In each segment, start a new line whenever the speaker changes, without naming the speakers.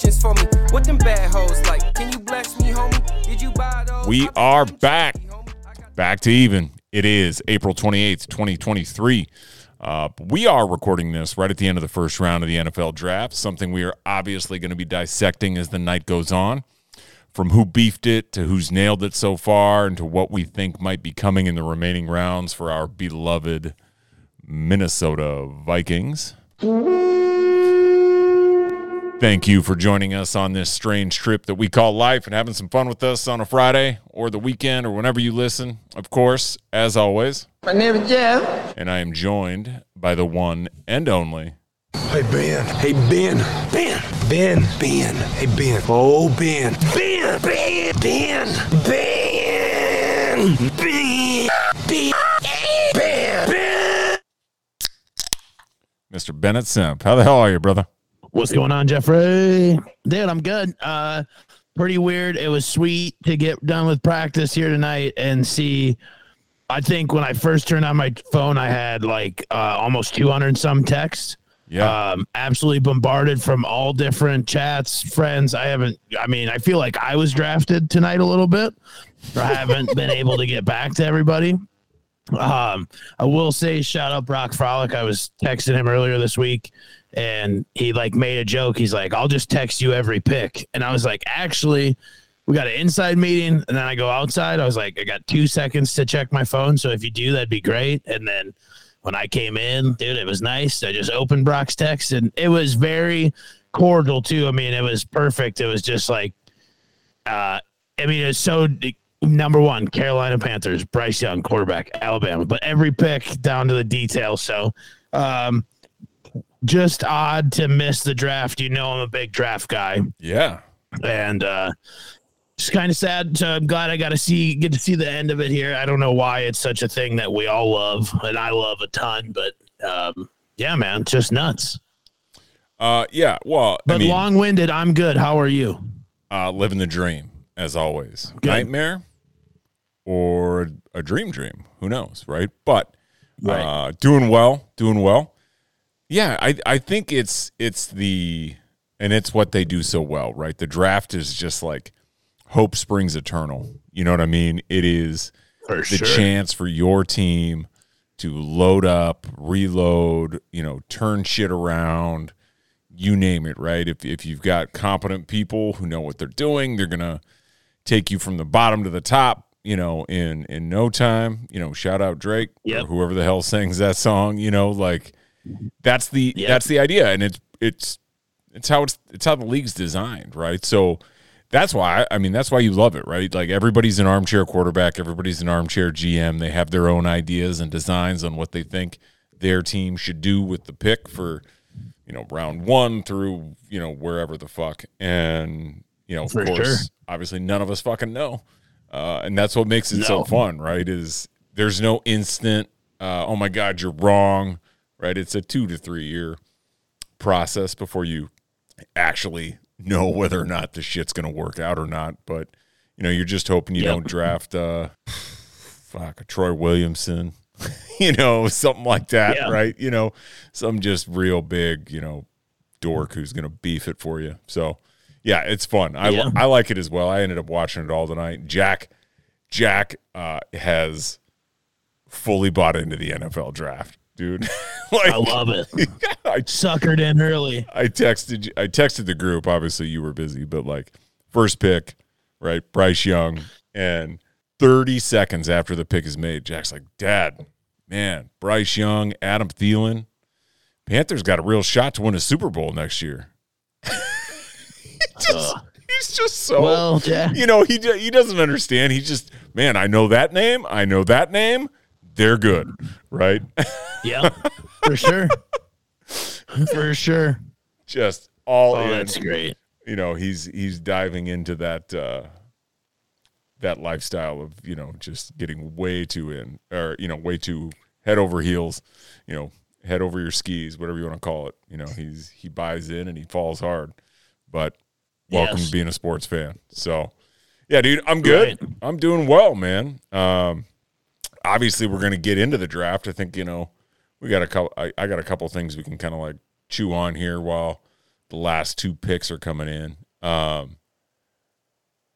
questions for me. What them bad hoes like? Can you bless me, homie? Did you buy those?
We are back.
trusty, homie. I got
Back to even. It is April 28th, 2023. Uh, we are recording this right at the end of the first round of the NFL draft, something we are obviously going to be dissecting as the night goes on. From who beefed it to who's nailed it so far, and to what we think might be coming in the remaining rounds for our beloved Minnesota Vikings. Thank you for joining us on this strange trip that we call life and having some fun with us on a Friday or the weekend or whenever you listen. Of course, as always,
My name is Jeff.
and I am joined by the one and only.
Hey Ben. Hey Ben. Ben. Ben. Ben. Hey Ben. Oh Ben. Ben. Ben. Ben. Ben. Ben. Ben. Ben. Ben.
Mr. Bennett Simp. How the hell are you, brother?
What's going on, Jeffrey? Dude, I'm good. Uh pretty weird. It was sweet to get done with practice here tonight and see I think when I first turned on my phone I had like uh almost 200 and some texts.
Yeah.
Um absolutely bombarded from all different chats, friends. I haven't I mean, I feel like I was drafted tonight a little bit. I haven't been able to get back to everybody. Um, I will say shout out Brock Frolic. I was texting him earlier this week and he like made a joke. He's like, I'll just text you every pick. And I was like, actually, we got an inside meeting and then I go outside. I was like, I got two seconds to check my phone. So if you do, that'd be great. And then when I came in, dude, it was nice. I just opened Brock's text and it was very cordial too. I mean, it was perfect. It was just like, uh, I mean, it's so number one, Carolina Panthers, Bryce Young, quarterback, Alabama, but every pick down to the detail. So, um, just odd to miss the draft. You know, I'm a big draft guy,
yeah.
and uh, just kind of sad. So I'm glad I got to see get to see the end of it here. I don't know why it's such a thing that we all love, and I love a ton, but um, yeah, man, just nuts.
Uh, yeah. Well,
But
I mean,
long winded. I'm good. How are you?
uh, living the dream as always.
Good.
Nightmare or a dream dream. Who knows, right? But
Right.
uh, doing well, doing well. Yeah, I I think it's it's the and it's what they do so well, right? The draft is just like hope springs eternal. You know what I mean? It is
For
the chance for your team to load up, reload, you know, turn shit around, you name it, right? If if you've got competent people who know what they're doing, they're gonna take you from the bottom to the top, you know, in in no time. You know, shout out Drake
Yep.
or whoever the hell sings that song. You know, like that's the
Yep.
that's the idea, and it's it's it's how it's it's how the league's designed, right? So that's why I mean that's why you love it, right? Like everybody's an armchair quarterback, everybody's an armchair GM. They have their own ideas and designs on what they think their team should do with the pick for you know round one through you know wherever the fuck, and you know of
For
course
sure.
obviously none of us fucking know, uh, and that's what makes it so fun, right? Is there's no instant uh, oh my god you're wrong, right? It's a two to three year process before you actually know whether or not the shit's going to work out or not. But you know, you're just hoping you
Yep.
don't draft uh, fuck a Troy Williamson, you know, something like that,
Yeah.
right? You know, some just real big, you know, dork who's going to beef it for you. So yeah, it's fun. I
Yeah.
I like it as well. I ended up watching it all tonight. Jack Jack uh, has fully bought into the NFL draft, dude. like
I love it.
I
Suckered in early.
I texted you- I texted the group. Obviously, you were busy, but like first pick, right? Bryce Young, and 30 seconds after the pick is made, Jack's like, "Dad, man, Bryce Young, Adam Thielen, Panthers got a real shot to win a Super Bowl next year." just, he's just so
Well, yeah.
you know he he doesn't understand. He just man, I know that name. I know that name. They're good, right?
Yeah, for sure. For sure.
just all
Oh,
in.
that's great.
you know he's he's diving into that uh that lifestyle of you know just getting way too in or you know way too head over heels you know head over your skis whatever you want to call it you know he's he buys in and he falls hard but welcome
Yes.
to being a sports fan so yeah dude i'm good
Right.
i'm doing well man um obviously we're going to get into the draft i think you know we got a couple I, I got a couple things we can kind of like chew on here while the last two picks are coming in. Um,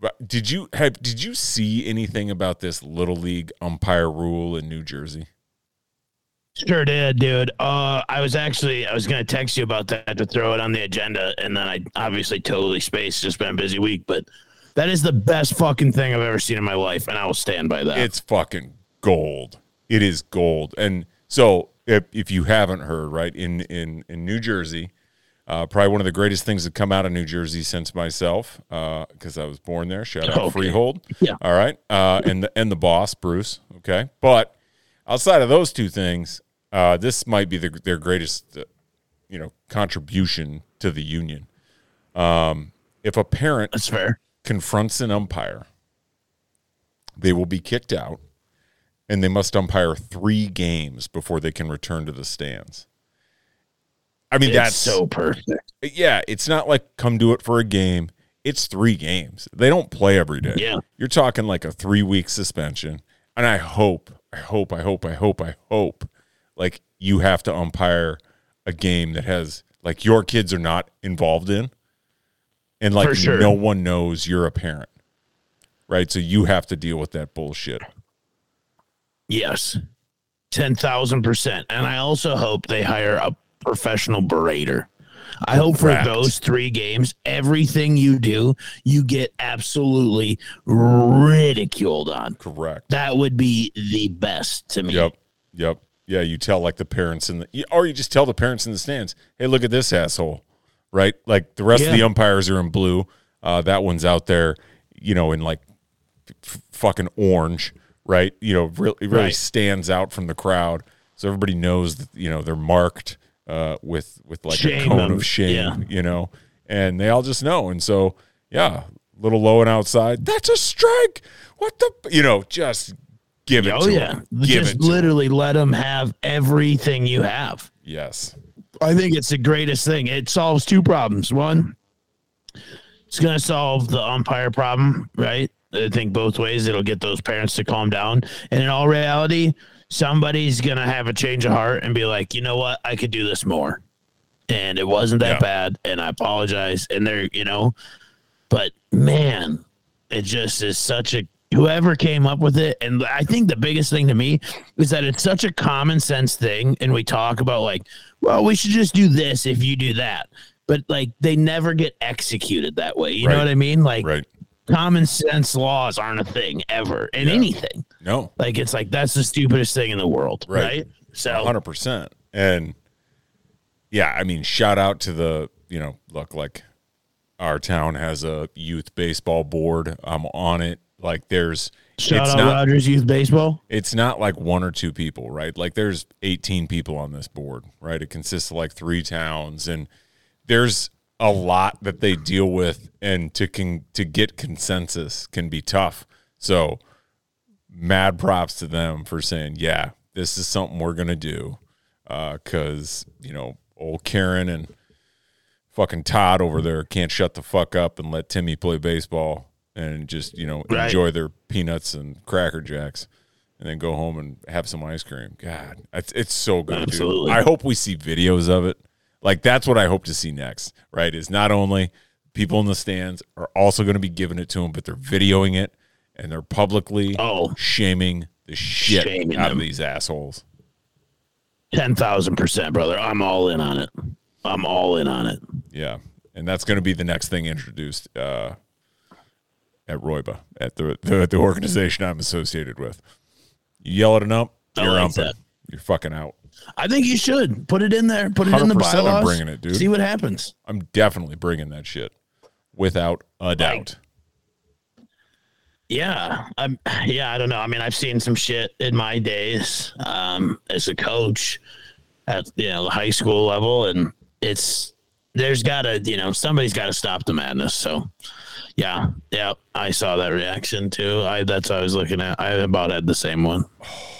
but did you have did you see anything about this little league umpire rule in New Jersey?
Sure did, dude. Uh, I was actually I was gonna text you about that to throw it on the agenda, and then I obviously totally spaced. Just been a busy week, but that is the best fucking thing I've ever seen in my life, and I will stand by that.
It's fucking gold. It is gold. And so if if you haven't heard, right, in in in New Jersey, uh, probably one of the greatest things that come out of New Jersey since myself, because I was born there. Shout out
Okay.
Freehold.
Yeah.
All right. Uh, and the and the boss, Bruce. Okay. But outside of those two things, uh, this might be the, their greatest, uh, you know, contribution to the union. Um, if a parent
That's fair.
confronts an umpire, they will be kicked out and they must umpire three games before they can return to the stands. I mean,
It's
that's
so perfect.
yeah, it's not like come do it for a game. It's three games. They don't play every day.
Yeah.
You're talking like a three week suspension. And I hope, I hope, I hope, I hope, I hope like you have to umpire a game that has like your kids are not involved in and like
sure.
no one knows you're a parent. Right? So you have to deal with that bullshit.
Yes, ten thousand percent. And I also hope they hire a professional berater. I hope for those three games, everything you do, you get absolutely ridiculed on.
Correct.
That would be the best to me.
Yep. Yep. Yeah, you tell like the parents in the, or you just tell the parents in the stands, hey, look at this asshole, right? Like the rest of the umpires are in blue. Uh, that one's out there, you know, in like f- fucking orange, right? You know, really, really
Right.
stands out from the crowd, so everybody knows that you know they're marked uh, with with like a cone
them.
of shame,
Yeah.
you know, and they all just know, and so yeah, little low and outside, that's a strike. What the, you know, just give it
Oh
to
yeah,
them. Give
just
it to 'em.
literally let them have everything you have.
Yes.
I think it's the greatest thing. It solves two problems. One, it's going to solve the umpire problem, right? I think both ways it'll get those parents to calm down. And in all reality, somebody's going to have a change of heart and be like, you know what? I could do this more. And it wasn't that
Yeah.
bad. And I apologize. And they're, you know, but man, it just is such a whoever came up with it and i think the biggest thing to me is that it's such a common sense thing and we talk about like well we should just do this if you do that but like they never get executed that way you know what i mean like
Right.
Common sense laws aren't a thing ever in
Yeah.
anything
No.
like it's like that's the stupidest thing in the world
Right.
right, so
hundred percent. And yeah, I mean, shout out to the you know, look like our town has a youth baseball board. I'm on it. Like there's
shout
it's
out
not
rogers youth baseball
it's not like one or two people, right? Like there's 18 people on this board, right? It consists of like three towns and there's a lot that they deal with and to can to get consensus can be tough. So mad props to them for saying, "Yeah, this is something we're going to do." Uh cuz, you know, old Karen and fucking Todd over there can't shut the fuck up and let Timmy play baseball and just, you know,
Right.
enjoy their peanuts and cracker jacks and then go home and have some ice cream. God, it's, it's so good. dude. I hope we see videos of it. Like that's what I hope to see next, right? Is not only people in the stands are also going to be giving it to them, but they're videoing it and they're publicly
Oh.
shaming the shit
Shaming
out
them.
of these assholes.
10,000% brother i'm all in on it i'm all in on it
Yeah, and that's going to be the next thing introduced uh, at Royba at the, the the organization I'm associated with. You yell at an ump, you're
like
umping. You're fucking out.
I think you should put it in there. Put it in the
100% I'm bringing it, dude.
See what happens.
I'm definitely bringing that shit without a doubt.
Yeah, I'm. Yeah, I don't know. I mean, I've seen some shit in my days um, as a coach at you know the high school level, and it's there's got to you know somebody's got to stop the madness. So, yeah, yeah, I saw that reaction too. I that's what I was looking at. I about had the same one.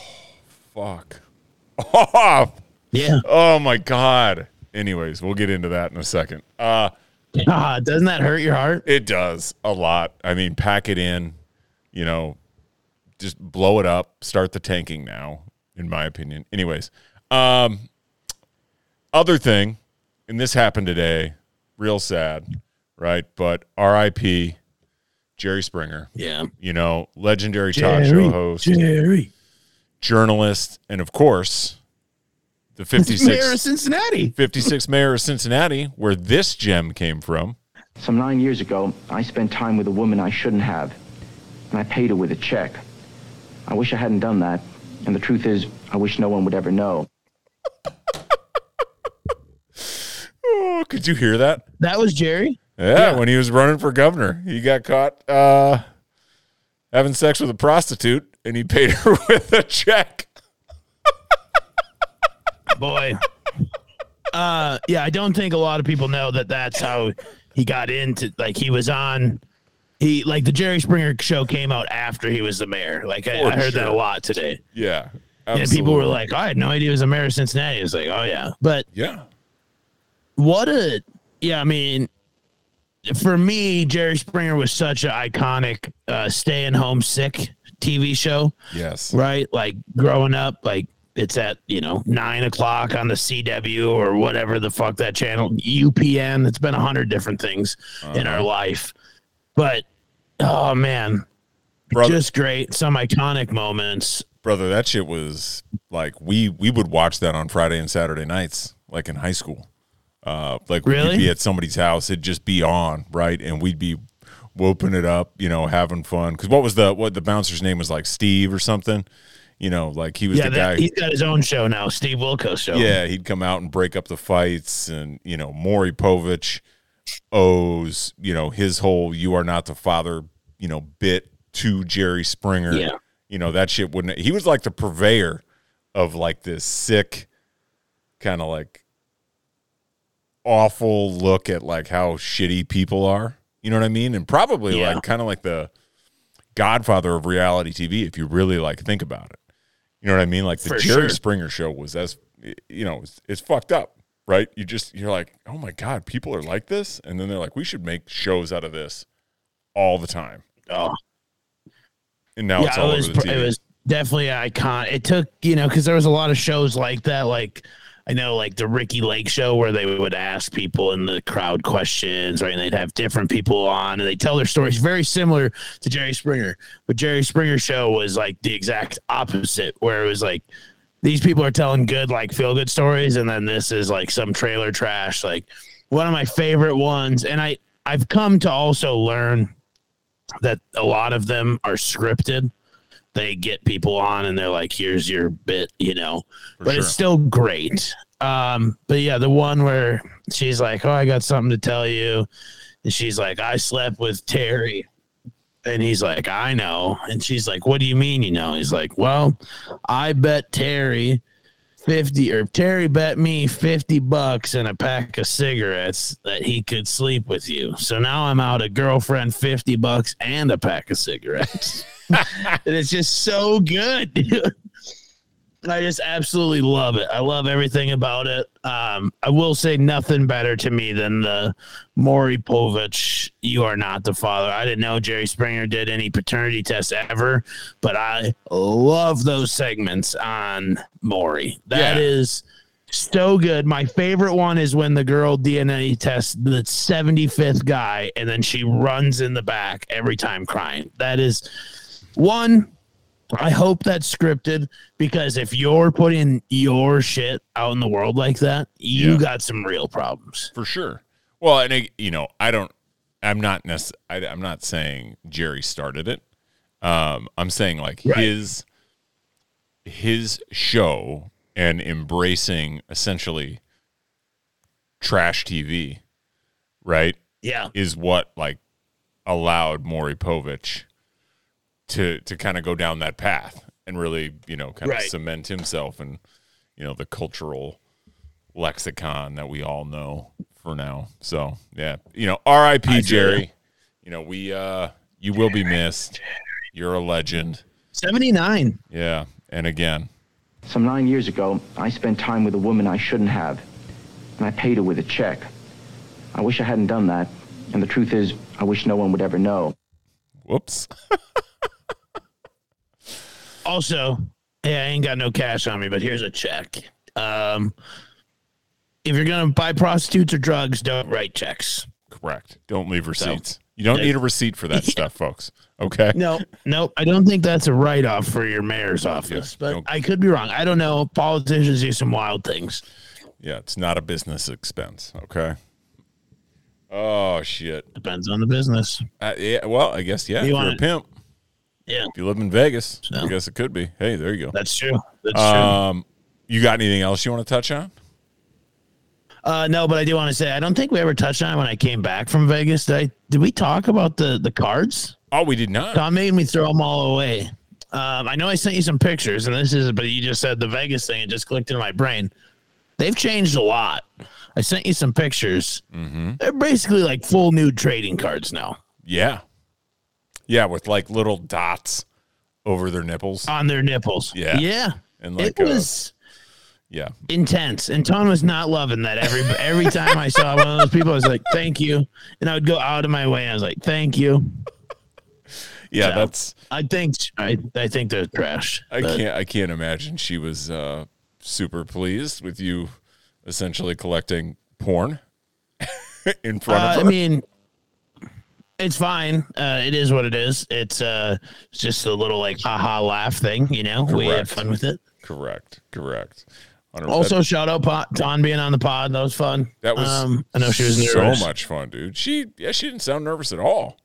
Fuck. Oh,
Yeah,
oh my god. Anyways, we'll get into that in a second. Uh
Ah, doesn't that hurt your heart?
It does a lot. I mean, pack it in, you know, just blow it up, start the tanking now, in my opinion. Anyways, um, other thing, and this happened today. real sad, right? But R.I.P. Jerry Springer.
Yeah.
You know, legendary talk show host,
Jerry.
Journalist, and of course, the 56,
Mayor of Cincinnati.
56 mayor of Cincinnati, where this gem came from.
Some nine years ago, I spent time with a woman I shouldn't have, and I paid her with a check. I wish I hadn't done that, and the truth is, I wish no one would ever know.
Oh, could you hear that?
That was Jerry.
Yeah,
Yeah.
when he was running for governor, he got caught uh, having sex with a prostitute, and he paid her with a check.
Boy. Uh, yeah, I don't think a lot of people know that that's how he got into. Like he was on. He like the Jerry Springer show came out after he was the mayor. Like I, I heard that a lot today.
Yeah,
And people were like, "I had no idea he was a mayor of Cincinnati." It's like, "Oh yeah," but
"Yeah,
what a yeah i mean for me jerry springer was such an iconic uh staying home sick tv show
yes,
right? Like growing up like it's at you know nine o'clock on the cw or whatever the fuck that channel upn it's been a hundred different things in our life. But oh man.
Brother,
just great. Some iconic moments.
Brother, that shit was like we we would watch that on Friday and Saturday nights, like in high school. Uh, like
Really?
we'd be at somebody's house, it'd just be on, right, and we'd be whooping it up, you know, having fun. Because what was the what the bouncer's name was like Steve or something, you know, like he was
yeah
the
that,
guy.
he's got his own show now steve wilkos show
Yeah, he'd come out and break up the fights, and you know, Maury Povich owes you know his whole "you are not the father" you know bit to Jerry Springer.
Yeah.
you know that shit wouldn't. He was like the purveyor of like this sick, kind of like awful look at like how shitty people are. You know what I mean? And probably
Yeah.
like kind of like the godfather of reality TV if you really like think about it. You know what I mean? Like the
For
Jerry
sure.
Springer show was as you know, it's, it's fucked up, right? You just you're like, "Oh my god, people are like this?" And then they're like, "We should make shows out of this all the time."
oh
And now it's all
it was,
over the TV.
it was definitely an icon. It took, you know, because there was a lot of shows like that. Like, I know, like the Ricki Lake show where they would ask people in the crowd questions, right? And they'd have different people on and they tell their stories very similar to Jerry Springer. But Jerry Springer show was like the exact opposite, where it was like, these people are telling good, like feel good stories. And then this is like some trailer trash. Like, one of my favorite ones. And I, I've come to also learn that a lot of them are scripted. They get people on and they're like, here's your bit, you know, but
sure.
it's still great. Um, but yeah, the one where she's like, Oh, I got something to tell you. And she's like, I slept with Terry. And he's like, I know. And she's like, What do you mean, you know? He's like, Well, I bet Terry 50 or Terry bet me 50 bucks and a pack of cigarettes that he could sleep with you. So now I'm out a girlfriend 50 bucks and a pack of cigarettes. and it's just so good. dude. I just absolutely love it. I love everything about it. Um, I will say nothing better to me than the Maury Povich, you are not the father. I didn't know Jerry Springer did any paternity tests ever, but I love those segments on Maury. That
Yeah.
is so good. My favorite one is when the girl DNA tests the 75th guy and then she runs in the back every time crying. That is one I hope that's scripted because if you're putting your shit out in the world like that, you
Yeah.
got some real problems.
for sure. Well, and it- you know, I don't. I'm not necess- I, I'm not saying Jerry started it. Um, I'm saying like
Right.
his his show and embracing essentially trash TV, right,
Yeah.
is what like allowed Maury Povich to to kind of go down that path and really, you know, kind of
Right.
cement himself and you know the cultural lexicon that we all know for now. So yeah, you know, R.I.P. Jerry. You know, we uh, you will be missed. You're a legend.
79.
Yeah, and again,
Some nine years ago, I spent time with a woman I shouldn't have, and I paid her with a check. I wish I hadn't done that, and the truth is, I wish no one would ever know.
whoops.
Also, yeah, I ain't got no cash on me, but here's a check. Um, if you're gonna buy prostitutes or drugs, don't write checks.
Correct. Don't leave receipts. you don't need a receipt for that stuff, folks. Okay.
No, no, I don't think that's a write off for your mayor's office,
Yeah,
but
don't-
I could be wrong. I don't know. Politicians do some wild things.
Yeah, it's not a business expense. Okay. Oh shit.
Depends on the business.
Uh, yeah. Well, I guess yeah.
You
If you're a pimp,
Yeah,
if you live in Vegas, I guess it could be. Hey, there you go.
that's true. That's true.
Um, you got anything else you want to touch on?
Uh, no, but I do want to say I don't think we ever touched on it when I came back from Vegas. Did I? Did we talk about the the cards?
Oh, we did not.
Tom made me throw them all away. Um, I know I sent you some pictures, and this is, but you just said the Vegas thing. It just clicked into my brain. They've changed a lot. I sent you some pictures. They're basically like full new trading cards now
Yeah. Yeah, with like little dots over their nipples.
on their nipples.
Yeah.
yeah.
And like,
it
uh,
was
Yeah.
intense, and Tom was not loving that. Every every time I saw one of those people, I was like, "Thank you," and I would go out of my way. I was like, "Thank you."
Yeah,
So,
that's
I think I I think they're trash.
I
but-
can't I can't imagine she was uh super pleased with you essentially collecting porn in front
Uh,
of her.
I mean, it's fine. Uh, it is what it is. It's uh, it's just a little like haha laugh thing, you know. We had fun with it.
correct. Correct.
Also, shout out Ton being on the pod. That was fun.
that was
Um, I know she was
so much fun, dude. She yeah, she didn't sound nervous at all.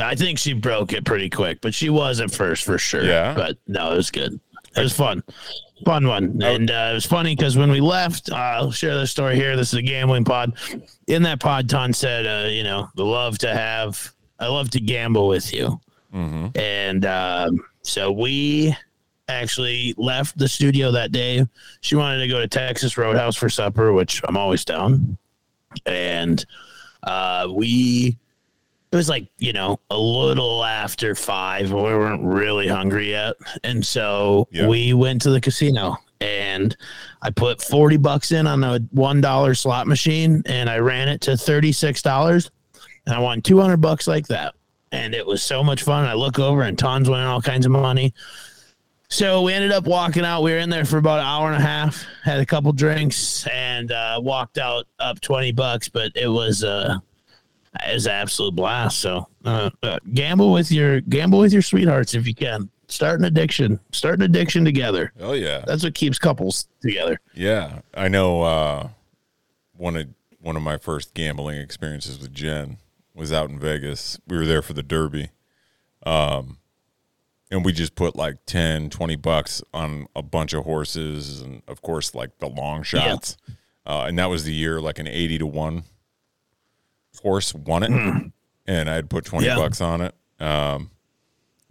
I think she broke it pretty quick, but she was at first for sure.
Yeah.
But no, it was good. It was fun. Fun one. And uh, it was funny because when we left, uh, I'll share the story here. This is a gambling pod. In that pod, Ton said, uh, you know, the love to have, I love to gamble with you. And um, so we actually left the studio that day. She wanted to go to Texas Roadhouse for supper, which I'm always down. And uh, we it was like you know a little after five we weren't really hungry yet and so
Yeah.
we went to the casino and i put 40 bucks in on a one dollar slot machine and i ran it to 36 dollars and i won 200 bucks like that and it was so much fun i look over and tons winning all kinds of money so we ended up walking out. We were in there for about an hour and a half, had a couple drinks, and uh, walked out up twenty bucks. But it was uh, it was an absolute blast. So uh, uh, gamble with your gamble with your sweethearts if you can. Start an addiction. Start an addiction together.
Oh yeah.
That's what keeps couples together.
Yeah, I know. Uh, one of one of my first gambling experiences with Jen was out in Vegas. We were there for the Derby, um, and we just put like 10, 20 bucks on a bunch of horses, and of course, like the long shots. Uh, and that was the year like an eighty to one horse won it, and I had put twenty
Yeah.
bucks on it. Um,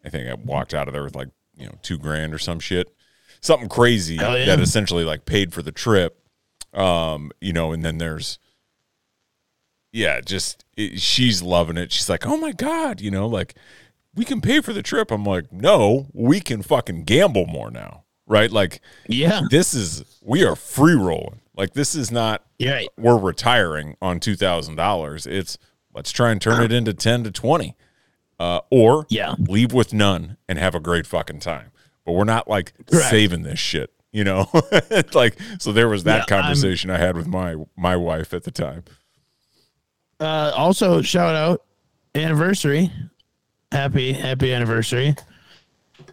I think I walked out of there with like you know two grand or some shit, something crazy
yeah.
that essentially like paid for the trip. Um, you know, and then there's yeah, just it, she's loving it. She's like, oh my god, you know, like we can pay for the trip. I'm like, no, we can fucking gamble more now, right? Like
Yeah,
this is we are free rolling. Like this is not
you're
we're retiring on two thousand dollars. It's let's try and turn it into ten to twenty, uh, or
Yeah.
leave with none and have a great fucking time. But we're not like
Correct.
saving this shit, you know. Like so, there was that
Yeah, I'm-
conversation I had with my my wife at the time.
Uh, also, shout out anniversary. Happy happy anniversary.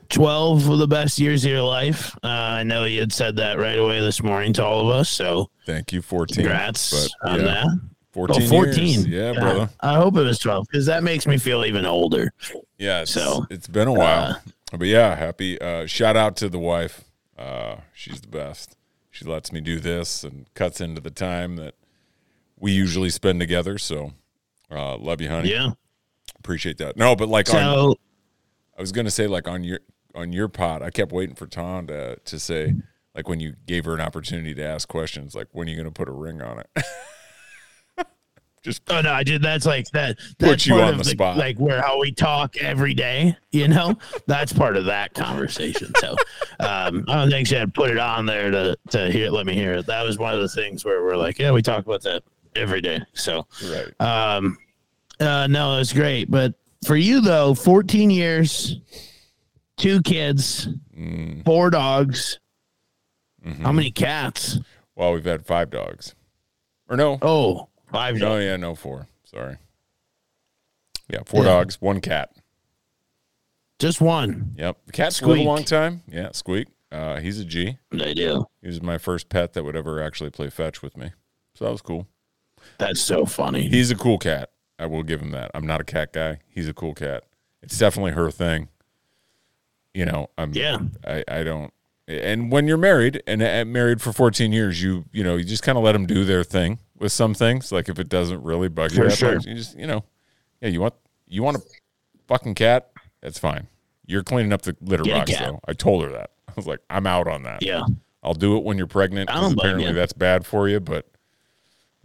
Twelve of the best years of your life. Uh, I know you had said that right away this morning to all of us. So
Thank you, fourteen.
congrats
But,
on
yeah,
that. Oh,
Fourteen.
14.
years. Yeah, brother.
I hope it was 12 because that makes me feel even older.
Yeah, it's,
So,
it's been a while. but yeah, happy. Uh, shout out to the wife. Uh, she's the best. She lets me do this and cuts into the time that we usually spend together. So, uh, love you, honey.
Yeah.
Appreciate that. No, but like on, I was gonna say like on your on your pod, I kept waiting for Tom to to say like when you gave her an opportunity to ask questions, like when are you gonna put a ring on it? Just
oh no, I did. That's like that.
Put you
part
on
of
the spot.
Like where how we talk every day, you know, that's part of that conversation. So, um, I don't think she had put it on there to, to hear, let me hear it. That was one of the things where we're like, yeah, we talk about that every day. So,
right.
Um, uh, no, it's great. But for you though, 14 years, two kids,
Mm.
four dogs.
Mm-hmm.
How many cats?
Well, we've had five dogs. Or no.
Oh, five
no,
dogs.
yeah, no, four. Sorry. Yeah, four
Yeah.
dogs, one cat.
Just one.
Yep. The cats live a long time. Yeah, Squeak. Uh, he's a G.
They do.
He was my first pet that would ever actually play fetch with me. So that was cool.
That's so funny.
He's a cool cat. I will give him that. I'm not a cat guy. He's a cool cat. It's definitely her thing. You know, I'm
Yeah.
I, I don't and when you're married and, and married for 14 years, you you know, you just kind of let them do their thing with some things. Like if it doesn't really bug you
For
that
sure.
much, you just you know, yeah, you want you want a fucking cat, that's fine. You're cleaning up the litter
Get
box though. I told her that. I was like, I'm out on that.
yeah.
I'll do it when you're pregnant.
I
'cause
don't
apparently that's bad for you, but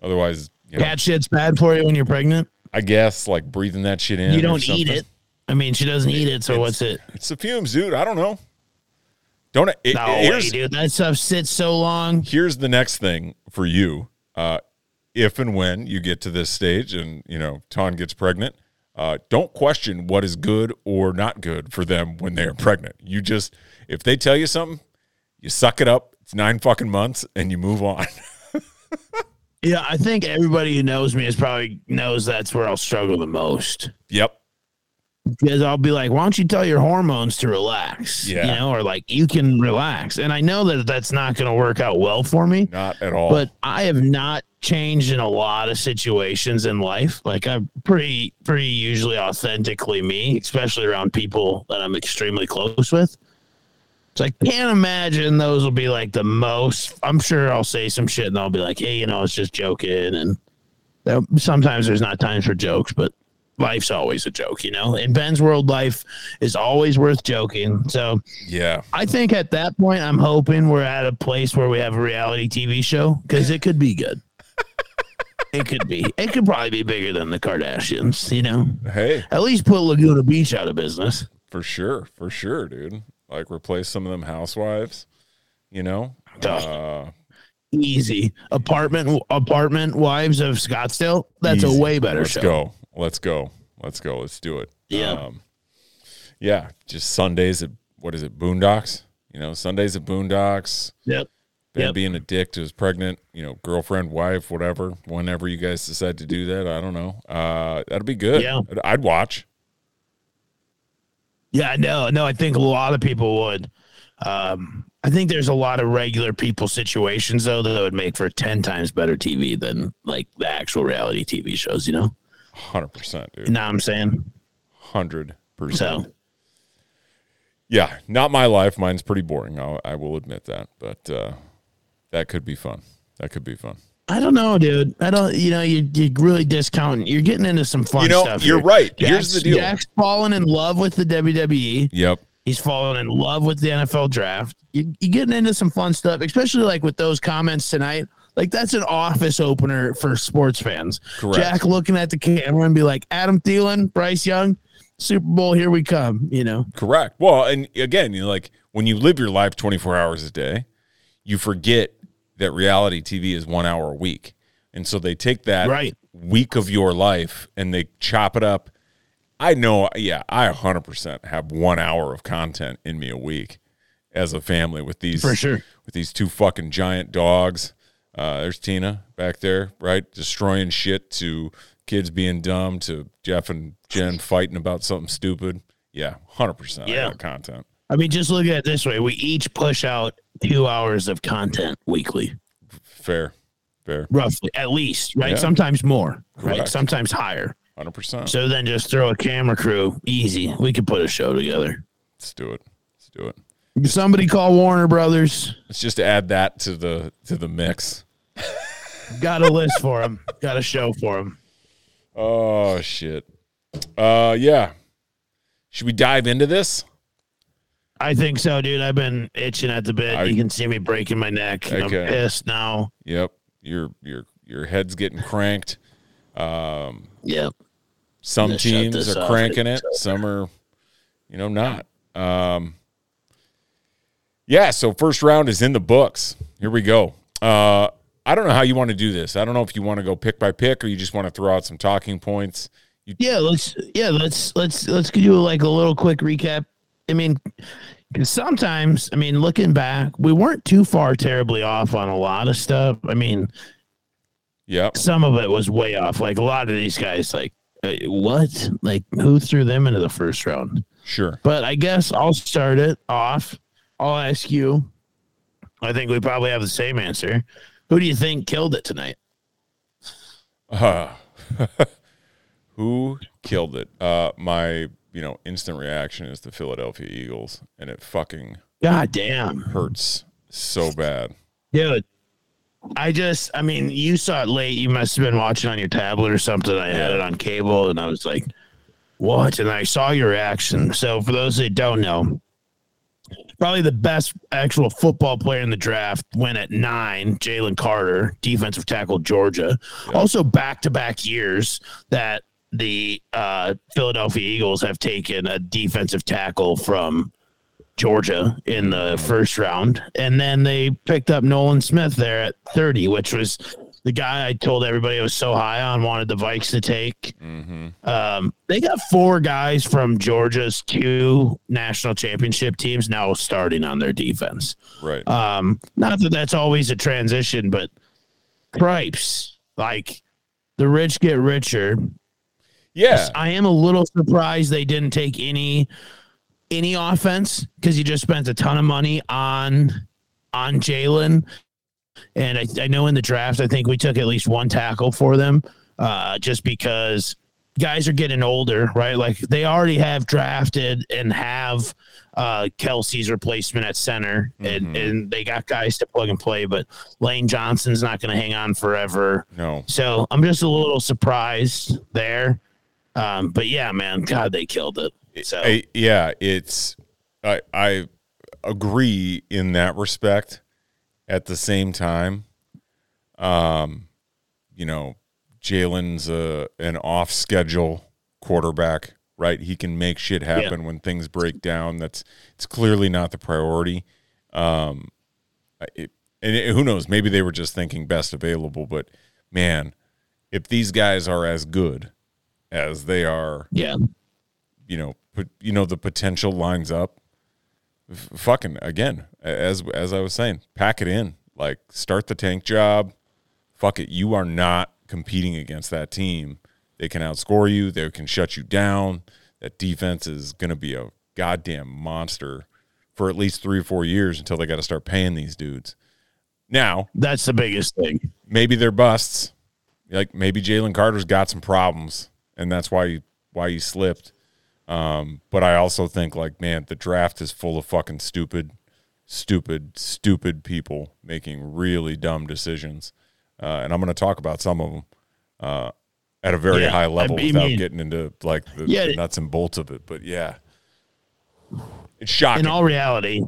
otherwise, you know,
Cat shit's bad for you when you're pregnant.
I guess like breathing that shit in.
You don't eat it. I mean, she doesn't eat it, so
It's-
what's it?
It's the fumes, dude. I don't know. Don't it,
No way, dude. That stuff sits so long.
here's the next thing for you. Uh, if and when you get to this stage and you know Ton gets pregnant, uh, don't question what is good or not good for them when they are pregnant. You just if they tell you something, you suck it up. It's nine fucking months and you move on.
Yeah, I think everybody who knows me is probably knows that's where I'll struggle the most.
yep.
Because I'll be like, why don't you tell your hormones to relax?
Yeah.
You know, or like you can relax. And I know that that's not going to work out well for me.
Not at all.
but I have not changed in a lot of situations in life. Like I'm pretty, pretty usually authentically me, especially around people that I'm extremely close with. So I can't imagine those will be like the most. I'm sure I'll say some shit and I'll be like, hey, you know, I was just joking. And sometimes there's not times for jokes, but life's always a joke, you know. In Ben's world, life is always worth joking. So
yeah.
I think at that point, I'm hoping we're at a place where we have a reality TV show because it could be good. it could be. It could probably be bigger than the Kardashians, you know?
Hey,
At least put Laguna Beach out of business.
for sure, for sure, dude. Like replace some of them housewives. You know. Uh,
Easy. Apartment apartment wives of Scottsdale. That's
Easy.
a way better
Let's
show.
go. Let's go. Let's go. Let's do it.
Yeah.
Um, yeah. Just Sundays at what is it? Boondocks. You know, Sundays at Boondocks.
Yep.
Ben
Yep.
being a dick to his pregnant, you know, girlfriend, wife, whatever. Whenever you guys decide to do that, I don't know. Uh, that'd be good.
Yeah.
I'd, I'd watch.
Yeah, no, no, I think a lot of people would. Um, I think there's a lot of regular people situations though that would make for 10 times better TV than like the actual reality TV shows, you know?
Hundred percent, dude.
What I'm saying?
Hundred percent.
So
Yeah, not my life. Mine's pretty boring. I'll, I will admit that, but uh, that could be fun. That could be fun.
I don't know, dude. I don't. You know, you you really discounting. You're getting into some fun
You know,
stuff.
you're
here.
right. Here's
Jack's-
the deal.
Jack's fallen in love with the WWE.
Yep.
He's fallen in love with the NFL draft. You, you're getting into some fun stuff, especially like with those comments tonight. Like that's an office opener for sports fans.
Correct.
Jack looking at the camera and be like, Adam Thielen, Bryce Young, Super Bowl, here we come. You know,
Correct. Well, and again, you know, like when you live your life 24 hours a day, you forget that reality TV is one hour a week. And so they take that
Right.
week of your life and they chop it up. I know, yeah, I 100% have one hour of content in me a week as a family with these
For sure.
with these two fucking giant dogs. Uh, there's Tina back there, right, destroying shit to kids being dumb to Jeff and Jen fighting about something stupid. Yeah, hundred percent.
Yeah.
content.
I mean, just look at it this way: we each push out two hours of content weekly.
Fair, fair,
roughly at least right
Yeah.
sometimes more right
Correct.
sometimes higher
hundred percent.
so then just throw a camera crew easy we could put a show together
Let's do it. Let's do it.
Somebody call warner brothers
Let's just add that to the to the mix.
got a list for him. got a show for him.
Oh shit. Uh, yeah. Should we dive into this?
i think so dude i've been itching at the bit
I-
you can see me breaking my neck i'm pissed now
Yep. Your your your head's getting cranked.
Um yep
Some teams are cranking it, some are, you know, not. Um, yeah, so first round is in the books. Here we go. Uh, I don't know how you want to do this. I don't know if you want to go pick by pick or you just want to throw out some talking points. You,
yeah let's yeah let's let's let's do like a little quick recap i mean Because sometimes, I mean, looking back, we weren't too far terribly off on a lot of stuff. I mean,
Yep.
some of it was way off. Like a lot of these guys, like, uh, what? Like, who threw them into the first round?
Sure.
But I guess I'll start it off. I'll ask you. I think we probably have the same answer. Who do you think killed it tonight?
Uh, who killed it? Uh, my you know instant reaction is the Philadelphia Eagles, and it fucking
God damn.
hurts so bad.
Dude, I just, I mean, you saw it late. You must have been watching on your tablet or something. I had it on cable and I was like, what? And I saw your reaction. So, for those that don't know, probably the best actual football player in the draft went at nine, Jalen Carter, defensive tackle, Georgia. Also, back to back years that the uh, Philadelphia Eagles have taken a defensive tackle from Georgia in the first round. And then they picked up Nolan Smith there at 30, which was the guy I told everybody I was so high on, wanted the Vikes to take. Um, they got four guys from Georgia's two national championship teams now starting on their defense.
Right.
Um, not that that's always a transition, but cripes, like the rich get richer.
yeah.
I am a little surprised they didn't take any any offense because you just spent a ton of money on on Jalen. And I, I know in the draft, I think we took at least one tackle for them, uh, just because guys are getting older, right? Like they already have drafted and have uh, Kelce's replacement at center, and, and they got guys to plug and play. But Lane Johnson's not going to hang on forever.
no.
So I'm just a little surprised there. Um, but yeah, man, God, they killed it. So
I- yeah, it's I I agree in that respect. At the same time, um, you know, Jalen's a an off schedule quarterback, right? He can make shit happen when things break down. That's it's clearly not the priority. Um, it, and it, who knows? Maybe they were just thinking best available. But man, if these guys are as good as they are
yeah,
you know, put, you know, the potential lines up. F- fucking again, as as I was saying, pack it in. Like start the tank job. Fuck it, you are not competing against that team. They can outscore you. They can shut you down. That defense is going to be a goddamn monster for at least three or four years until they got to start paying these dudes. Now,
that's the biggest thing.
maybe they're busts. Like maybe Jalen Carter's got some problems, and that's why he, why he slipped. Um, but I also think like, man, the draft is full of fucking stupid, stupid, stupid people making really dumb decisions, uh, and I'm going to talk about some of them uh, at a very
Yeah,
high
I
level
mean-
without getting into like the,
Yeah.
the nuts and bolts of it. But yeah, it's shocking.
In all reality,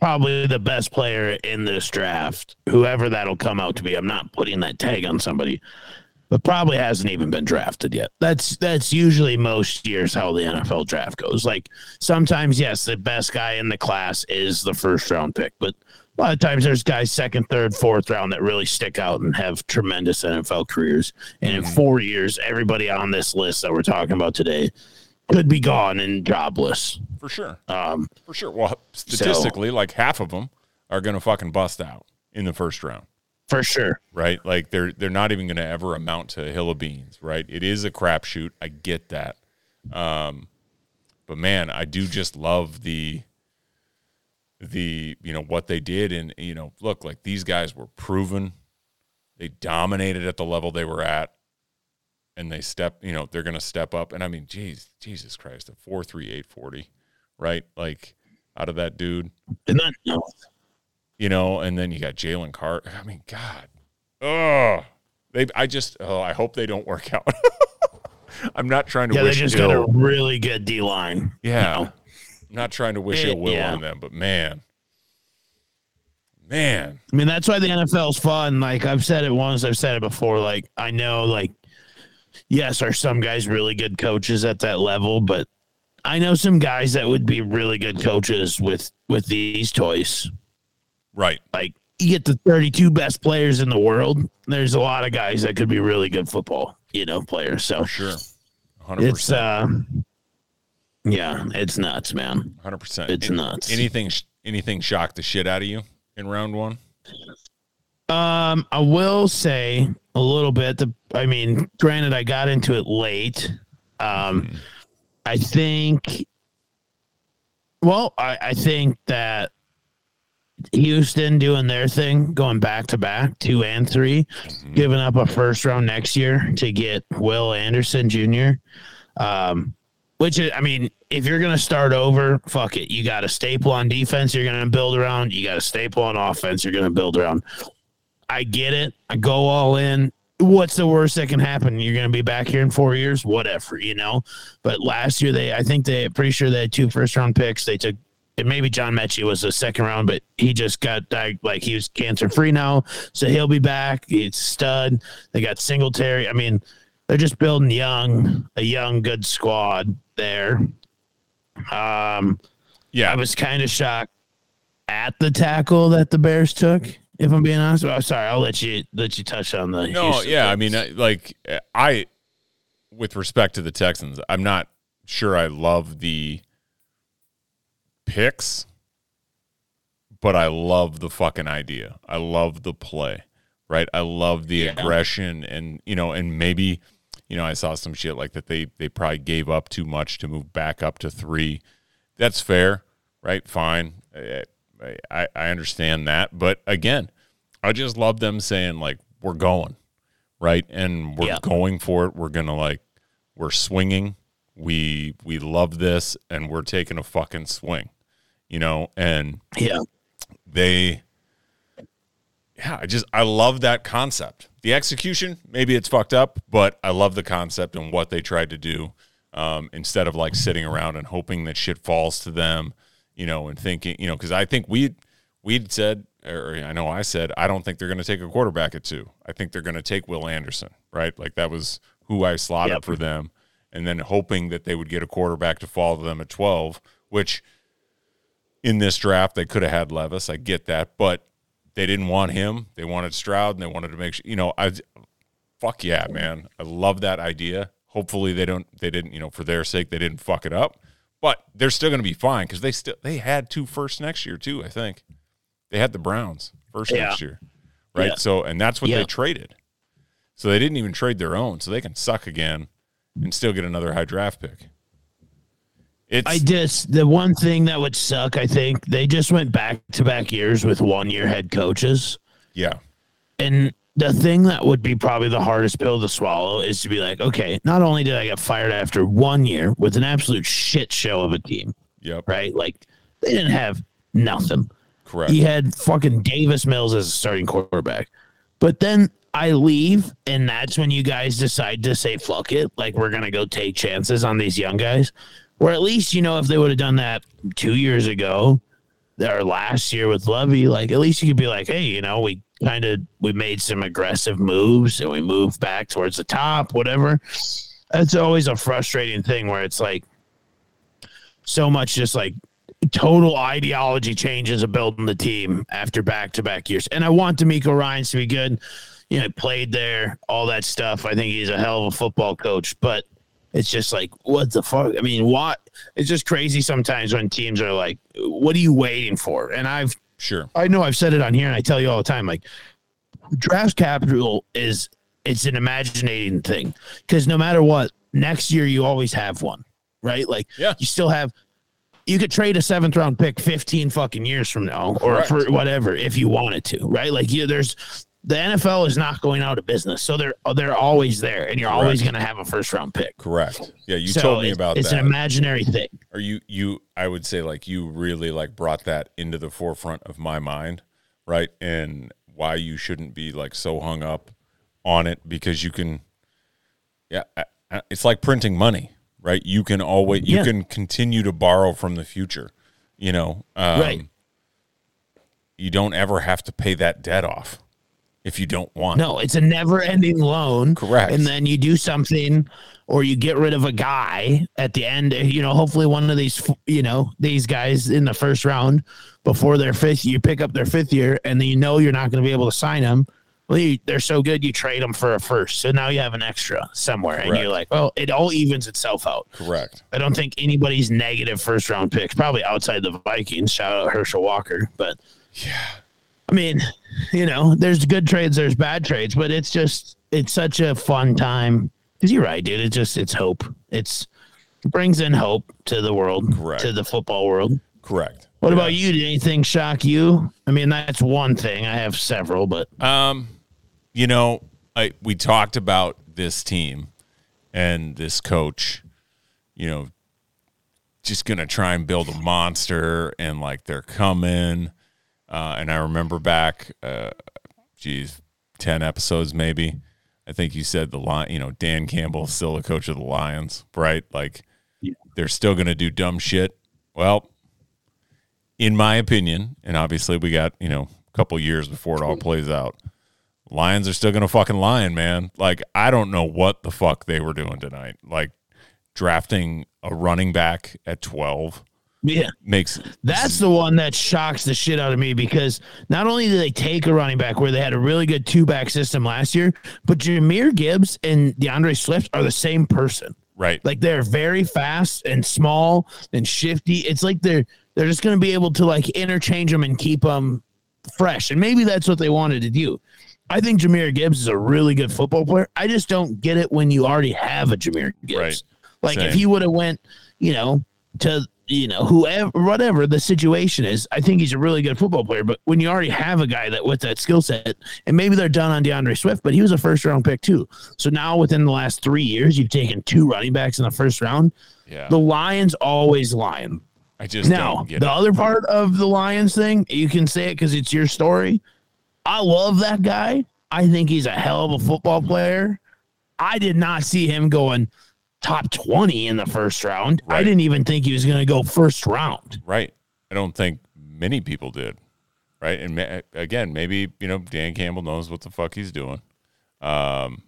probably the best player in this draft, whoever that'll come out to be. I'm not putting that tag on somebody, but probably hasn't even been drafted yet. That's that's usually most years how the NFL draft goes. Like sometimes, yes, the best guy in the class is the first round pick, but a lot of times there's guys second, third, fourth round that really stick out and have tremendous NFL careers. And in four years, everybody on this list that we're talking about today could be gone and jobless.
for sure.
Um,
For sure. Well, statistically, like half of them are going to fucking bust out in the first round.
For sure.
right? Like they're they're not even going to ever amount to a hill of beans, right? It is a crapshoot. I get that, um, but man, I do just love the the you know what they did, and you know, look like these guys were proven. They dominated at the level they were at, and they step. You know, they're going to step up. And I mean, geez, Jesus Christ, a four three eight forty, right? Like out of that dude
And then no,
you know, and then you got Jalen Carter. I mean, God, oh, they. I just, oh, I hope they don't work out. I'm not trying to
yeah, they
wish
just
ill.
got a really good D line.
yeah,
you know?
Not trying to wish ill will
yeah.
on them, but man, man,
I mean, that's why the NFL's fun. Like I've said it once, I've said it before. Like I know, like yes, are some guys really good coaches at that level, but I know some guys that would be really good coaches with with these toys.
Right?
Like you get the 32 best players in the world. There's a lot of guys that could be really good football, you know, players. So
For sure, hundred
it's
percent.
uh Yeah, it's nuts, man.
Hundred percent.
It's nuts.
Anything, anything shocked the shit out of you in round one?
Um, I will say a little bit. The, I mean, granted, I got into it late. Um, I think. Well, I, I think that Houston doing their thing, going back to back, two and 3 giving up a first round next year to get Will Anderson Jr. Um, which is, I mean, if you're gonna start over, fuck it. You got a staple on defense. You're gonna build around. You got a staple on offense. You're gonna build around. I get it. I go all in. What's the worst that can happen? You're going to be back here in four years, whatever, you know. But last year, they, I think they, pretty sure they had two first round picks. They took, and maybe John Metchie was a second round, but he just got like he was cancer free now, so he'll be back. He's stud. They got Singletary. I mean, they're just building young, a young, good squad there. Um,
Yeah,
I was kind of shocked at the tackle that the Bears took. If I'm being honest, oh, sorry, I'll let you let you touch on the.
No,
Houston
yeah, I mean, like I, with respect to the Texans, I'm not sure I love the picks, but I love the fucking idea. I love the play, right? I love the aggression, and you know, and maybe, you know, I saw some shit like that. They they probably gave up too much to move back up to three. That's fair, right? Fine. I, I, I understand that, but again, I just love them saying like we're going, right? And we're
Yeah.
going for it. We're gonna like we're swinging. We we love this, and we're taking a fucking swing, you know. And
yeah,
they, yeah, I just I love that concept. The execution, maybe it's fucked up, but I love the concept and what they tried to do. Um, instead of like sitting around and hoping that shit falls to them, you know, and thinking, you know, because I think we we'd said, or I know I said, I don't think they're going to take a quarterback at two. I think they're going to take Will Anderson, right? Like that was who I slotted
Yep.
for them, and then hoping that they would get a quarterback to fall to them at twelve, which in this draft they could have had Levis. I get that, but they didn't want him. They wanted Stroud, and they wanted to make sure. You know, I fuck yeah, man. I love that idea. Hopefully they don't. They didn't. You know, for their sake, they didn't fuck it up. But they're still going to be fine because they still they had two first next year too. I think they had the Browns first
Yeah.
next year, right?
Yeah.
So and that's what they traded. So they didn't even trade their own, so they can suck again and still get another high draft pick. It's
I just the one thing that would suck. I think they just went back to back years with one year head coaches,
yeah,
and the thing that would be probably the hardest pill to swallow is to be like, okay, not only did I get fired after one year with an absolute shit show of a team,
yep,
right? Like they didn't have nothing.
correct.
He had fucking Davis Mills as a starting quarterback. But then I leave, and that's when you guys decide to say, fuck it. Like, we're going to go take chances on these young guys. Or at least, you know, if they would have done that two years ago or last year with Lovie, like, at least you could be like, hey, you know, we kind of we made some aggressive moves and we moved back towards the top, whatever. That's always a frustrating thing where it's like so much just like total ideology changes of building the team after back to back years. And I want DeMeco Ryans to be good. You know, played there, all that stuff. I think he's a hell of a football coach, but it's just like, what the fuck? I mean, what? It's just crazy sometimes when teams are like, what are you waiting for? And I've,
sure.
I know I've said it on here and I tell you all the time, like, draft capital is, it's an imaginating thing because no matter what, next year you always have one, right? Like,
Yeah.
you still have you could trade a seventh round pick 15 fucking years from now or
Correct.
for whatever if you wanted to right like you there's the NFL is not going out of business so they're they're always there and you're always going to have a first round pick
Correct. Yeah, you
So
told me
it's-
about
it's
that.
an imaginary thing
Or you you I would say like you really like brought that into the forefront of my mind, right? And why you shouldn't be like so hung up on it because you can yeah, it's like printing money, right? You can always you
Yeah.
can continue to borrow from the future, you know. Um,
Right.
You don't ever have to pay that debt off if you don't want.
no it's a never ending loan
Correct.
and then you do something or you get rid of a guy at the end you know hopefully one of these you know these guys in the first round before their fifth you pick up their fifth year and then you know you're not going to be able to sign them Well, you, they're so good, you trade them for a first. So now you have an extra somewhere, and you're like, well, it all evens itself out.
Correct.
I don't think anybody's negative first round picks, probably outside the Vikings. Shout out Herschel Walker. But
Yeah.
I mean, you know, there's good trades, there's bad trades, but it's just, it's such a fun time. Because you're right, dude. It's just, it's hope. It's, it brings in hope to the world,
Correct.
to the football world.
Correct.
What
Yeah.
about you? Did anything shock you? I mean, that's one thing. I have several, but
Um, you know, I we talked about this team and this coach, you know, just gonna try and build a monster and like they're coming. Uh, and I remember back, uh, geez, ten episodes maybe. I think you said the line. You know, Dan Campbell still the coach of the Lions, right? Like they're still gonna do dumb shit. Well, in my opinion, and obviously we got you know a couple years before it all plays out. Lions are still gonna fucking lion, man. Like I don't know what the fuck they were doing tonight. Like drafting a running back at twelve
yeah.
makes
That's the one that shocks the shit out of me because not only did they take a running back where they had a really good two back system last year, but Jahmyr Gibbs and D'Andre Swift are the same person.
right.
Like they're very fast and small and shifty. It's like they're they're just going to be able to like interchange them and keep them fresh. And maybe that's what they wanted to do. I think Jahmyr Gibbs is a really good football player. I just don't get it when you already have a Jahmyr Gibbs.
Right.
Like if
Same.
he would have went, you know, to you know whoever whatever the situation is, I think he's a really good football player. But when you already have a guy that with that skill set, and maybe they're done on D'Andre Swift, but he was a first round pick too. So now within the last three years, you've taken two running backs in the first round.
yeah.
The Lions always lion.
I just
Now, the
it.
other part of the Lions thing, you can say it because it's your story. I love that guy. I think he's a hell of a football player. I did not see him going top 20 in the first round. I didn't even think he was going to go first round.
Right. I don't think many people did. Right. And ma- again, maybe, you know, Dan Campbell knows what the fuck he's doing. Um,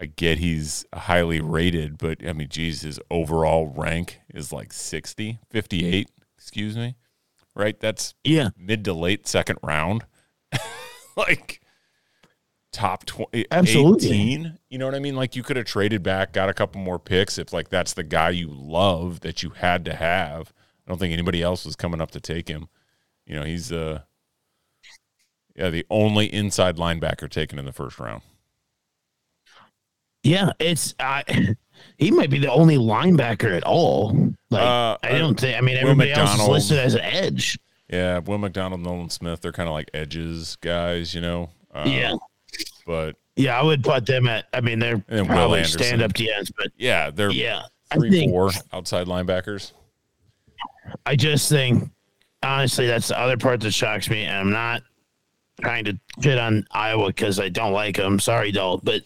I get he's highly rated, but I mean, geez, his overall rank is like 60, 58, excuse me. Right. That's
Yeah.
mid to late second round. like top 20,
Absolutely.
18. You know what I mean? Like you could have traded back, got a couple more picks if like that's the guy you love that you had to have. I don't think anybody else was coming up to take him. You know, he's uh yeah, the only inside linebacker taken in the first round.
Yeah. It's, I, he might be the only linebacker at all. Like,
Uh,
I don't think, I mean, everybody else is listed as an edge.
Yeah, Will McDonald, Nolan Smith, they're kind of like edges guys, you know. Uh,
yeah.
But
Yeah. I would put them at, I mean, they're probably stand up DNs, but
yeah, they're
yeah.
Three,
think,
four outside linebackers.
I just think, honestly, that's the other part that shocks me. And I'm not trying to shit on Iowa because I don't like them. Sorry, Dalt. But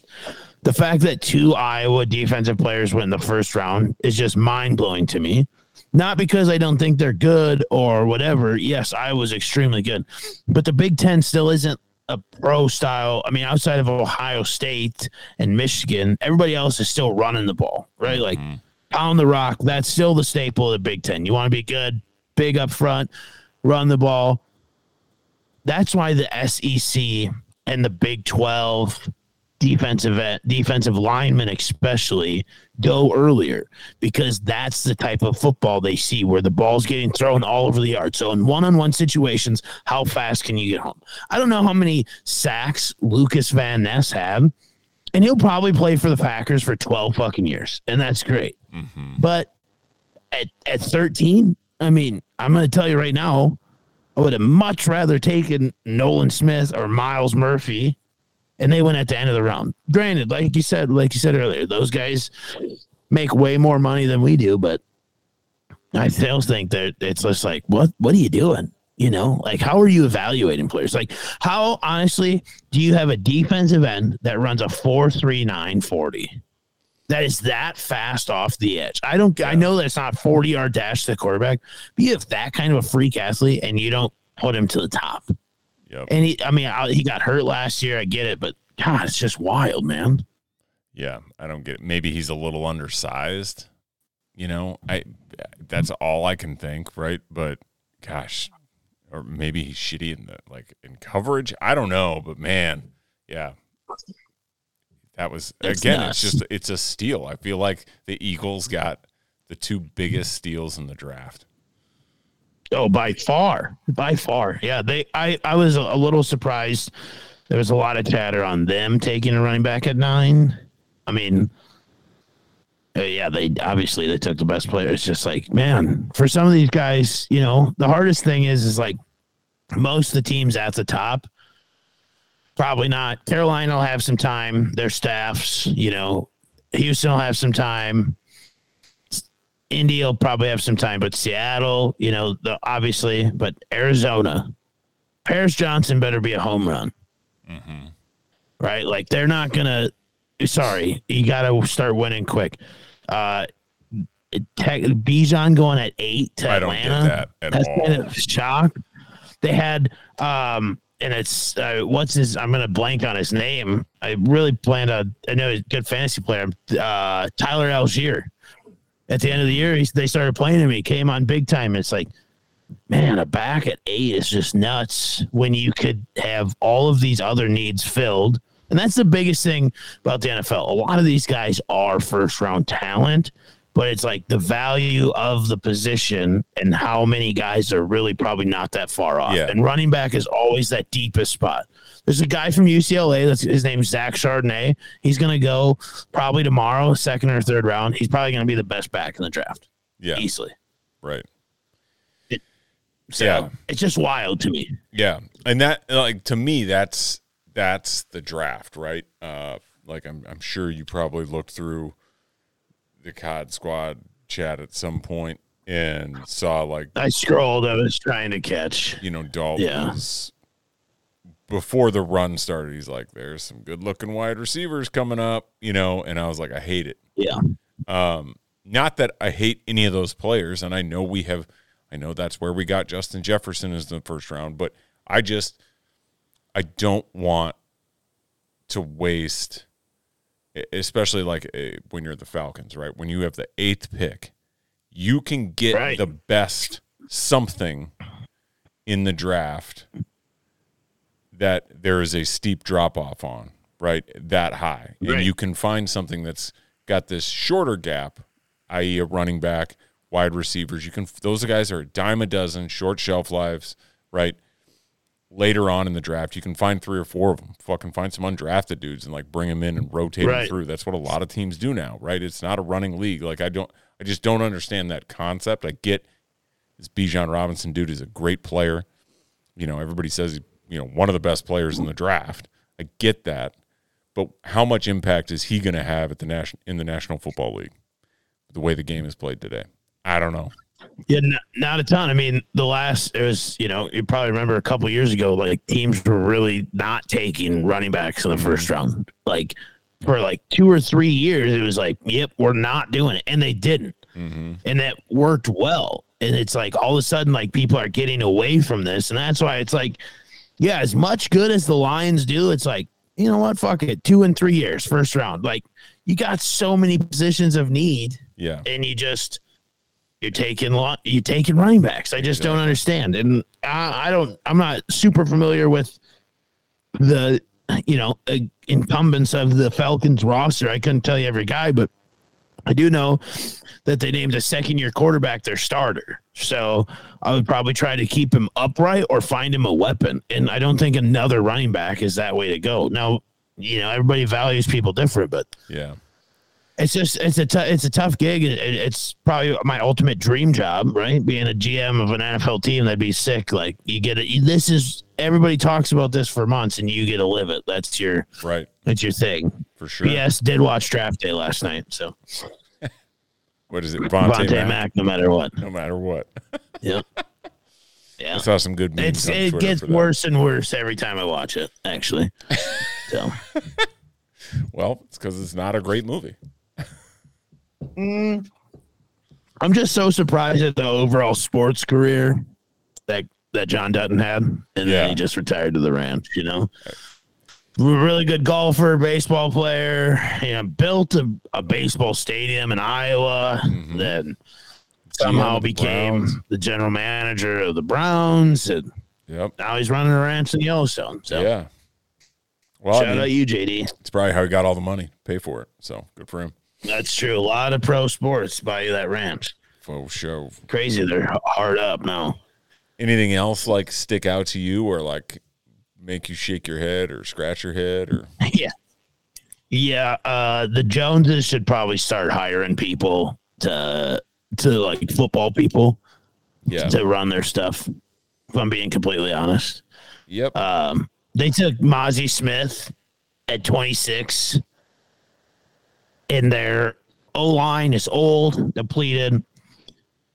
the fact that two Iowa defensive players went in the first round is just mind blowing to me. Not because I don't think they're good or whatever. Yes, I was extremely good. But the Big Ten still isn't a pro style. I mean, outside of Ohio State and Michigan, everybody else is still running the ball, right? Like mm-hmm. pound the rock. That's still the staple of the Big Ten. You want to be good, big up front, run the ball. That's why the SEC and the Big Twelve defensive uh, defensive linemen especially go earlier because that's the type of football they see where the ball's getting thrown all over the yard. So in one-on-one situations, how fast can you get home? I don't know how many sacks Lukas Van Ness had, and he'll probably play for the Packers for 12 fucking years, and that's great. Mm-hmm. But at at 13, I mean, I'm going to tell you right now, I would have much rather taken Nolan Smith or Myles Murphy, and they went at the end of the round. Granted, like you said, like you said earlier, those guys make way more money than we do, but I still think that it's just like, what what are you doing? You know, like how are you evaluating players? Like how honestly do you have a defensive end that runs a four three nine forty? That is that fast off the edge. I don't. I know that's not forty yard dash to the quarterback, but you have that kind of a freak athlete, and you don't put him to the top.
Yep.
And he, I mean, I, he got hurt last year. I get it, but God, it's just wild, man.
Yeah, I don't get it. Maybe he's a little undersized. You know, I that's all I can think, right? But gosh, or maybe he's shitty in the like in coverage. I don't know, but man, Yeah. That was
It's
again.
nuts.
It's just it's a steal. I feel like the Eagles got the two biggest steals in the draft.
Oh, by far, by far. Yeah, they. I I was a little surprised. There was a lot of chatter on them taking a running back at nine. I mean, uh, yeah, they obviously they took the best player. It's just like, man, for some of these guys, you know, the hardest thing is is like most of the teams at the top. Probably not. Carolina will have some time. Their staffs, you know, Houston will have some time. Indy will probably have some time, but Seattle, you know, the, obviously, but Arizona, Paris Johnson better be a home run, right? Like they're not gonna. Sorry, you got to start winning quick. Uh, tech, Bijan going at eight to
I don't get
Atlanta.
that at
That's
all.
kind of shock. They had, um, and it's uh, what's his? I'm gonna blank on his name. I really planned a. I know he's a good fantasy player. Uh, Tyler Allgeier. At the end of the year, he's, they started playing him. He came on big time. It's like, man, a back at eight is just nuts. When you could have all of these other needs filled, and that's the biggest thing about the NFL. A lot of these guys are first round talent, but it's like the value of the position and how many guys are really probably not that far off.
Yeah.
And running back is always that deepest spot. There's a guy from UCLA. That's his name's Zach Charbonnet. He's going to go probably tomorrow, second or third round. He's probably going to be the best back in the draft
Yeah.
easily.
Right.
So
Yeah.
it's just wild to me.
Yeah, and that like to me that's that's the draft, right? Uh, like I'm I'm sure you probably looked through the COD squad chat at some point and saw like
I scrolled. I was trying to catch.
you know Dalton
Yeah.
was before the run started. He's like, "There's some good looking wide receivers coming up," you know, and I was like, "I hate it."
Yeah.
Not that I hate any of those players, and I know we have, I know that's where we got Justin Jefferson as the first round, but I just, I don't want to waste, especially like uh, when you're the Falcons, right? When you have the eighth pick, you can get
Right.
the best something in the draft that there is a steep drop off on, right? That high. And you can find something that's got this shorter gap, i.e., a running back, wide receivers. You can those guys are a dime a dozen, short shelf lives, right? Later on in the draft, you can find three or four of them. Fucking find some undrafted dudes and like bring them in and rotate them through. That's what a lot of teams do now, right? It's not a running league. Like I don't, I just don't understand that concept. I get this Bijan Robinson dude is a great player. You know, everybody says he's you know one of the best players in the draft. I get that, but how much impact is he going to have at the national in the National Football League? The way the game is played today, I don't know.
Yeah, n- not a ton. I mean, the last it was, you know, you probably remember a couple years ago, like teams were really not taking running backs in the first round. Like for like two or three years, it was like, yep, we're not doing it, and they didn't, mm-hmm. and that worked well. And it's like all of a sudden, like people are getting away from this, and that's why it's like, yeah, as much good as the Lions do, it's like, you know what, fuck it, two and three years, first round. Like you got so many positions of need
Yeah,
and you just you're taking lo- you taking running backs. I just don't understand, and I, I don't. I'm not super familiar with the you know uh, incumbents of the Falcons roster. I couldn't tell you every guy, but I do know that they named a second year quarterback their starter. So I would probably try to keep him upright or find him a weapon. And I don't think another running back is that way to go. Now, you know, everybody values people different, but
yeah,
it's just it's a it's a tough gig. It, it- it's probably my ultimate dream job, right? Being a GM of an NFL team, that'd be sick. Like you get it. This is everybody talks about this for months, and you get to live it. That's your
right
that's your thing.
for sure.
Yes, did watch draft day last night, so
What is it, Vontae,
Vontae
Mack?
Mack, no matter what.
No matter what, yep.
Yeah,
I saw some good memes.
It gets worse and worse every time I watch it. Actually, so
Well, it's because it's not a great movie. Mm.
I'm just so surprised at the overall sports career that that John Dutton had, and
Yeah.
then he just retired to the ranch. You know, uh, really good golfer, baseball player. Know, built a, a baseball stadium in Iowa. Mm-hmm. Then somehow
the
became
Browns.
the general manager of the Browns, and
Yep.
now he's running a ranch in Yellowstone. So
Yeah. Well, I
Shout
mean-
out you, JD.
It's probably how he got all the money, pay for it. So good for him.
That's true. A lot of pro sports buy you that ranch.
For sure.
Crazy. They're hard up now.
Anything else like stick out to you or like make you shake your head or scratch your head or
yeah. Yeah. Uh, the Joneses should probably start hiring people to to like football people
yeah.
to run their stuff. If I'm being completely honest.
Yep.
Um, they took Mazi Smith at 26, and their O line is old, depleted.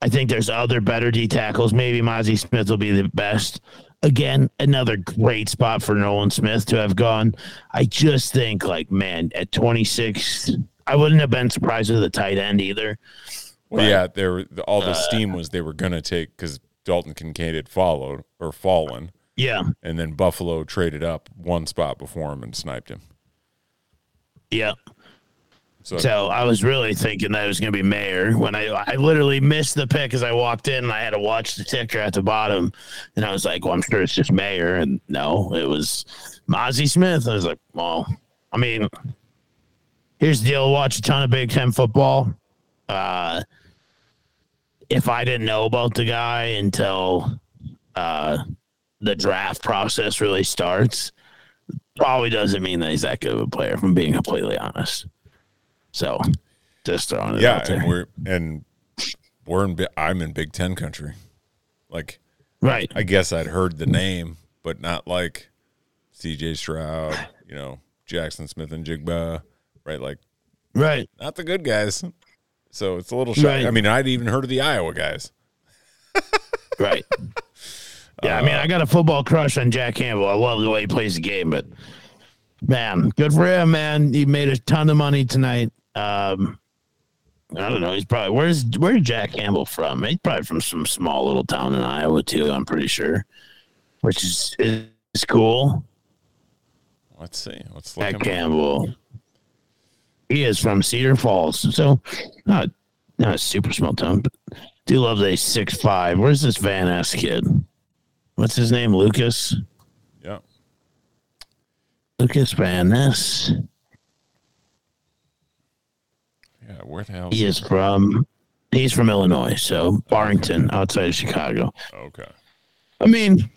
I think there's other better D tackles. Maybe Mazi Smith will be the best. Again, another great spot for Nolan Smith to have gone. I just think, like, man, at 26, I wouldn't have been surprised with a tight end either.
Well, yeah, there all the uh, steam was they were gonna take because Dalton Kincaid had followed or fallen,
Yeah.
and then Buffalo traded up one spot before him and sniped him.
Yeah.
So,
So I was really thinking that it was going to be Mayer when I I literally missed the pick as I walked in and I had to watch the ticker at the bottom and I was like, well, I'm sure it's just Mayer and no, it was Mazi Smith. I was like, well, I mean, here's the deal: watch a ton of Big Ten football. Uh, if I didn't know about the guy until uh, the draft process really starts, probably doesn't mean that he's that good of a player. If I'm being completely honest. So, just throwing it
yeah,
out there.
and we're and we're in. I'm in Big Ten country. Like,
right.
I guess I'd heard the name, but not like C.J. Stroud, you know, Jaxon Smith-Njigba, right? Like,
Right.
not the good guys. So it's a little shocking.
Right.
I mean, I'd even heard of the Iowa guys.
Right. yeah, I mean, I got a football crush on Jack Campbell. I love the way he plays the game, but man, good for him, man. He made a ton of money tonight. Um, I don't know. He's probably where's where's Jack Campbell from? He's probably from some small little town in Iowa too. I'm pretty sure, which is is cool.
Let's see. Let's look
Jack
him up.
Campbell. He is from Cedar Falls, so not not a super small town, but do love he's six five. Where's this Van Ness kid? What's his name? Lukas.
Yeah.
Lukas Van Ness.
Yeah. Where the hell?
He is from. He's from Illinois, so Barrington, outside of Chicago.
Okay.
I mean,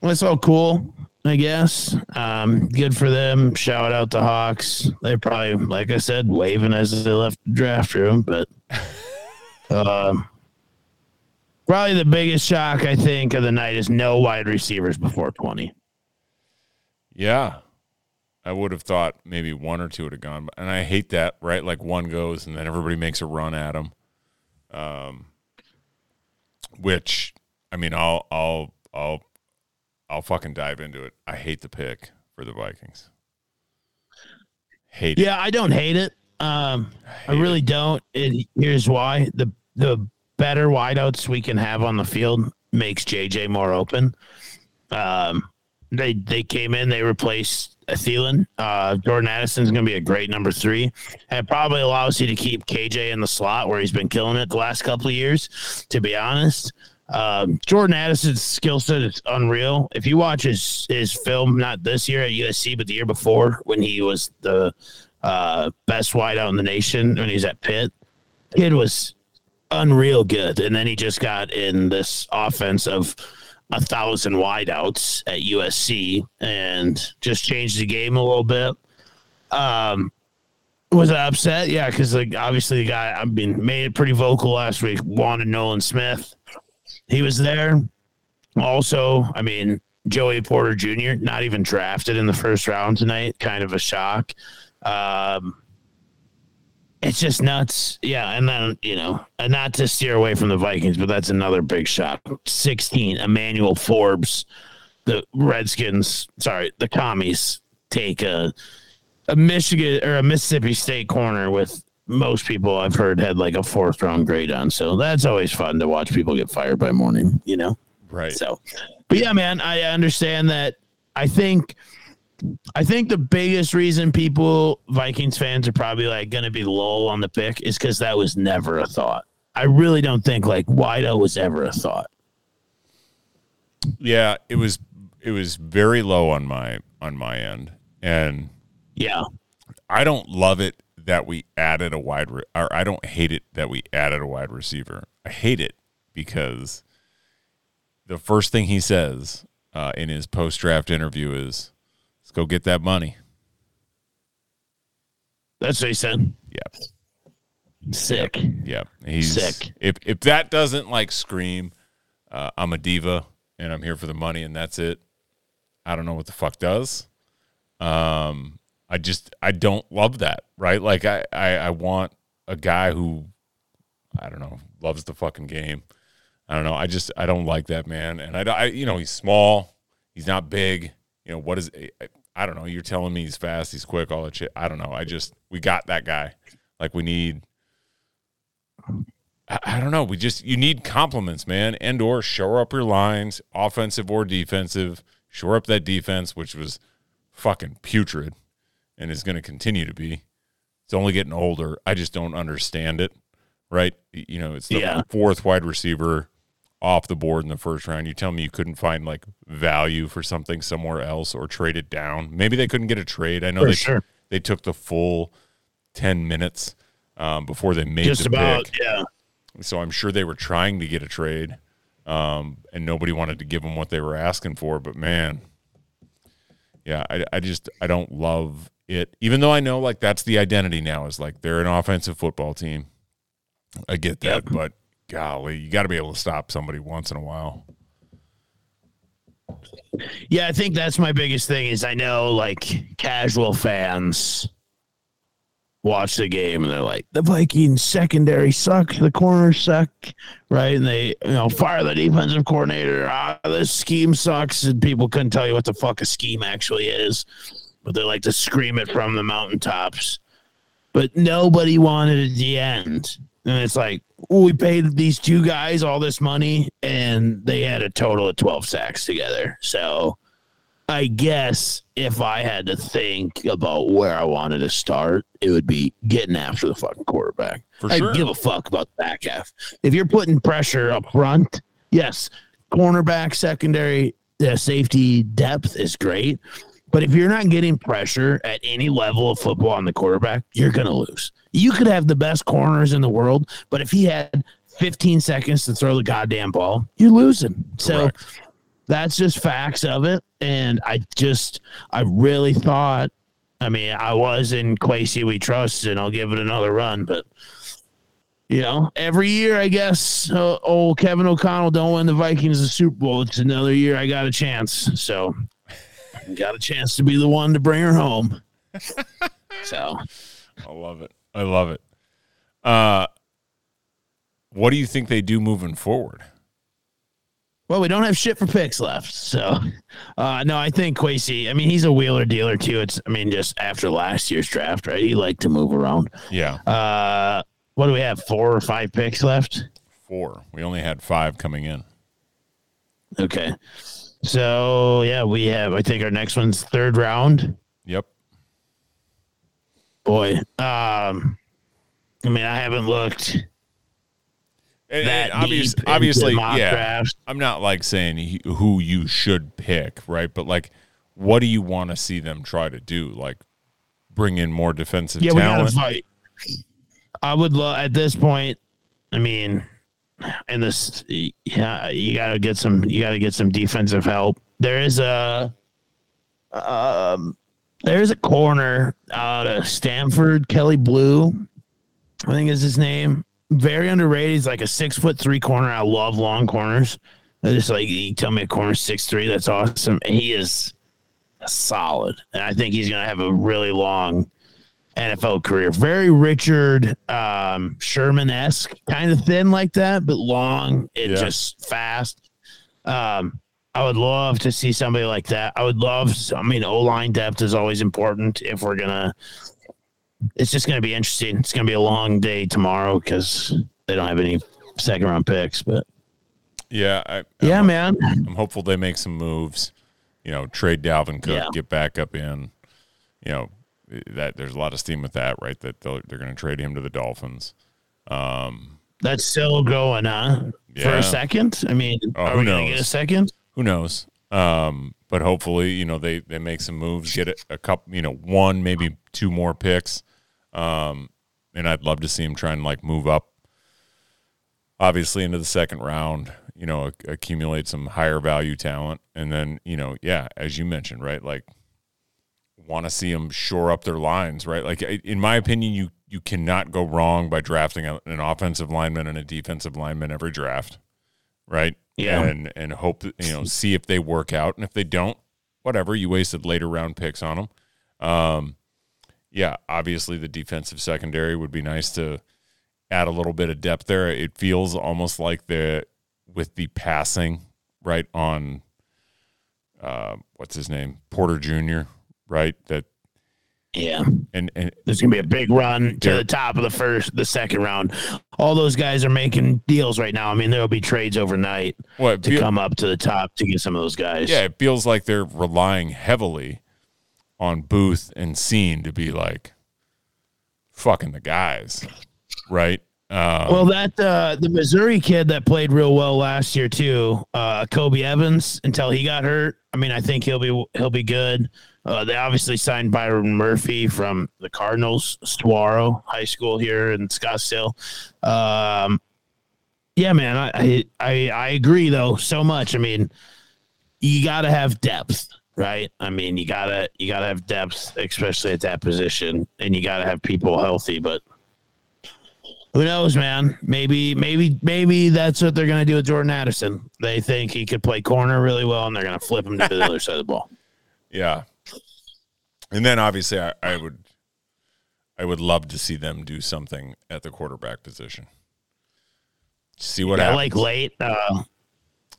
that's all cool, I guess. Um, good for them. Shout out to Hawks. They probably, like I said, waving as they left the draft room, but um, probably the biggest shock I think of the night is no wide receivers before twenty.
Yeah. I would have thought maybe one or two would have gone, and I hate that. Right, like one goes, and then everybody makes a run at him. Um, which I mean, I'll I'll I'll I'll fucking dive into it. I hate the pick for the Vikings. Hate it.
Yeah, I don't hate it. Um, I
hate
really don't. And here's why: the the better wideouts we can have on the field makes JJ more open. Um, they they came in, they replaced Thielen. Uh, Jordan Addison's going to be a great number three, and it probably allows you to keep KJ in the slot where he's been killing it the last couple of years. To be honest, um, Jordan Addison's skill set is unreal. If you watch his his film, not this year at USC, but the year before when he was the uh, best wideout in the nation when he was at Pitt, kid was unreal good, and then he just got in this offense of a thousand wideouts at USC and just changed the game a little bit. Um, was I upset? Yeah, because like obviously the guy I mean made it pretty vocal last week. Wanted Nolan Smith. He was there. Also, I mean Joey Porter Jr. not even drafted in the first round tonight. Kind of a shock. Um, it's just nuts. Yeah, and then you know, and not to steer away from the Vikings, but that's another big shock. Sixteen, Emmanuel Forbes, the Redskins. Sorry, the commies take a a Michigan or a Mississippi State corner with most people I've heard had like a fourth round grade on. So that's always fun to watch people get fired by morning. You know.
Right.
So, but yeah, man, I understand that. I think, I think the biggest reason people Vikings fans are probably like going to be low on the pick is because that was never a thought. I really don't think like Wido was ever a thought.
Yeah, it was it was very low on my on my end. And
Yeah.
I don't love it that we added a wide re- or I don't hate it that we added a wide receiver. I hate it because the first thing he says uh, in his post draft interview is, "Let's go get that money."
That's what he said.
Yep.
Sick.
Yep. he's
Sick.
If if that doesn't like scream, uh, I'm a diva and I'm here for the money and that's it. I don't know what the fuck does. Um, I just I don't love that. Right? Like I I, I want a guy who I don't know loves the fucking game. I don't know. I just I don't like that man. And I, I you know he's small. He's not big. You know what is I, I don't know. You're telling me he's fast. He's quick. All that shit. I don't know. I just we got that guy. Like we need I, I don't know. We just you need compliments, man, and or shore up your lines, offensive or defensive. Shore up that defense, which was fucking putrid, and is going to continue to be. It's only getting older. I just don't understand it. Right? You know, it's the
Yeah.
fourth wide receiver off the board in the first round. You tell me you couldn't find like value for something somewhere else or trade it down. Maybe they couldn't get a trade. I know
For
they
sure.
they took the full ten minutes um, before they made
Just
the
about.
pick.
Yeah.
So I'm sure they were trying to get a trade, um, and nobody wanted to give them what they were asking for. But man, yeah, I, I just I don't love it. Even though I know like that's the identity now is like they're an offensive football team. I get that,
Yep.
but golly, you got to be able to stop somebody once in a while.
Yeah, I think that's my biggest thing is I know like casual fans watch the game and they're like, the Vikings secondary suck, the corners suck, right? And they, you know, fire the defensive coordinator. Ah, this scheme sucks, and people couldn't tell you what the fuck a scheme actually is, but they like to scream it from the mountaintops. But nobody wanted at the end. And it's like, we paid these two guys all this money, and they had a total of 12 sacks together. So I guess if I had to think about where I wanted to start, it would be getting after the fucking quarterback.
For
I
sure.
give a fuck about the back half. If you're putting pressure up front, yes, cornerback, secondary, uh, safety depth is great. But if you're not getting pressure at any level of football on the quarterback, you're going to lose. You could have the best corners in the world, but if he had 15 seconds to throw the goddamn ball, you're losing. So
Correct.
that's just facts of it. And I just, I really thought, I mean, I was in Kwesi We Trust, and I'll give it another run. But, you know, every year, I guess, uh, old Kevin O'Connell don't win the Vikings the Super Bowl. It's another year I got a chance. So, got a chance to be the one to bring her home. so,
I love it. I love it. Uh, what do you think they do moving forward?
Well, we don't have shit for picks left. So, uh, no, I think Kwesi, I mean, he's a wheeler dealer too. It's, I mean, just after last year's draft, right? He liked to move around.
Yeah,
Uh, what do we have? Four or five picks left?
four. We only had five coming in.
Okay. So, yeah, we have, I think our next one's third round.
Yep.
Boy. Um, I mean, I haven't looked
And-
that
and obvious- obviously, yeah.
drafts.
I'm not like saying who you should pick, right? But like, what do you want to see them try to do? Like, bring in more defensive
Yeah,
talent.
I would love at this point. I mean, in this, yeah, you got to get some. You got to get some defensive help. There is a, um, there is a corner out of Stanford, Kelly Blue, I think is his name. Very underrated. He's like a six foot three corner. I love long corners. I just like you tell me a corner six three. That's awesome. And he is solid, and I think he's gonna have a really long NFL career. Very Richard um, Sherman esque, kind of thin like that, but long and
Yeah.
just fast. Um, I would love to see somebody like that. I would love. I mean, O line depth is always important if we're gonna. It's just gonna be interesting. It's gonna be a long day tomorrow because they don't have any second round picks. But
yeah, I,
yeah,
I'm,
man.
I'm hopeful they make some moves. You know, trade Dalvin Cook,
Yeah.
get back up in. You know, that there's a lot of steam with that, right? That they'll, they're going to trade him to the Dolphins.
That's still going, huh? For a second? I mean,
Oh,
are
who
we gonna
knows?
get a second?
Who knows? Um, but hopefully, you know, they they make some moves, get a, a couple, you know, one maybe two more picks. Um, and I'd love to see him try and like move up, obviously into the second round. You know, accumulate some higher value talent, and then you know, yeah, as you mentioned, right, like want to see them shore up their lines, right? Like in my opinion, you you cannot go wrong by drafting a, an offensive lineman and a defensive lineman every draft, right?
Yeah.
and and hope that, you know see if they work out, and if they don't, whatever, you wasted later round picks on them. Um, yeah, obviously the defensive secondary would be nice to add a little bit of depth there. It feels almost like the with the passing right on uh, what's his name Porter Jr. Right that
Yeah.
and and
There's gonna be a big run to the top of the first, the second round. All those guys are making deals right now. I mean, there'll be trades overnight
what
to come up to the top to get some of those guys.
yeah, it feels like they're relying heavily on Booth and Scene to be like fucking the guys, right? Um,
Well, that uh, the Missouri kid that played real well last year too, uh, Kobe Evans, until he got hurt. I mean, I think he'll be he'll be good. Uh, they obviously signed Byron Murphy from the Cardinals, Saguaro High School here in Scottsdale. Um, yeah, man, I, I I agree though so much. I mean, you got to have depth, right? I mean, you gotta you gotta have depth, especially at that position, and you got to have people healthy. But who knows, man? Maybe, maybe, maybe that's what they're gonna do with Jordan Addison. They think he could play corner really well, and they're gonna flip him to the other side of the ball.
Yeah. And then obviously I, I would I would love to see them do something at the quarterback position. See what
yeah,
happens.
like late, uh,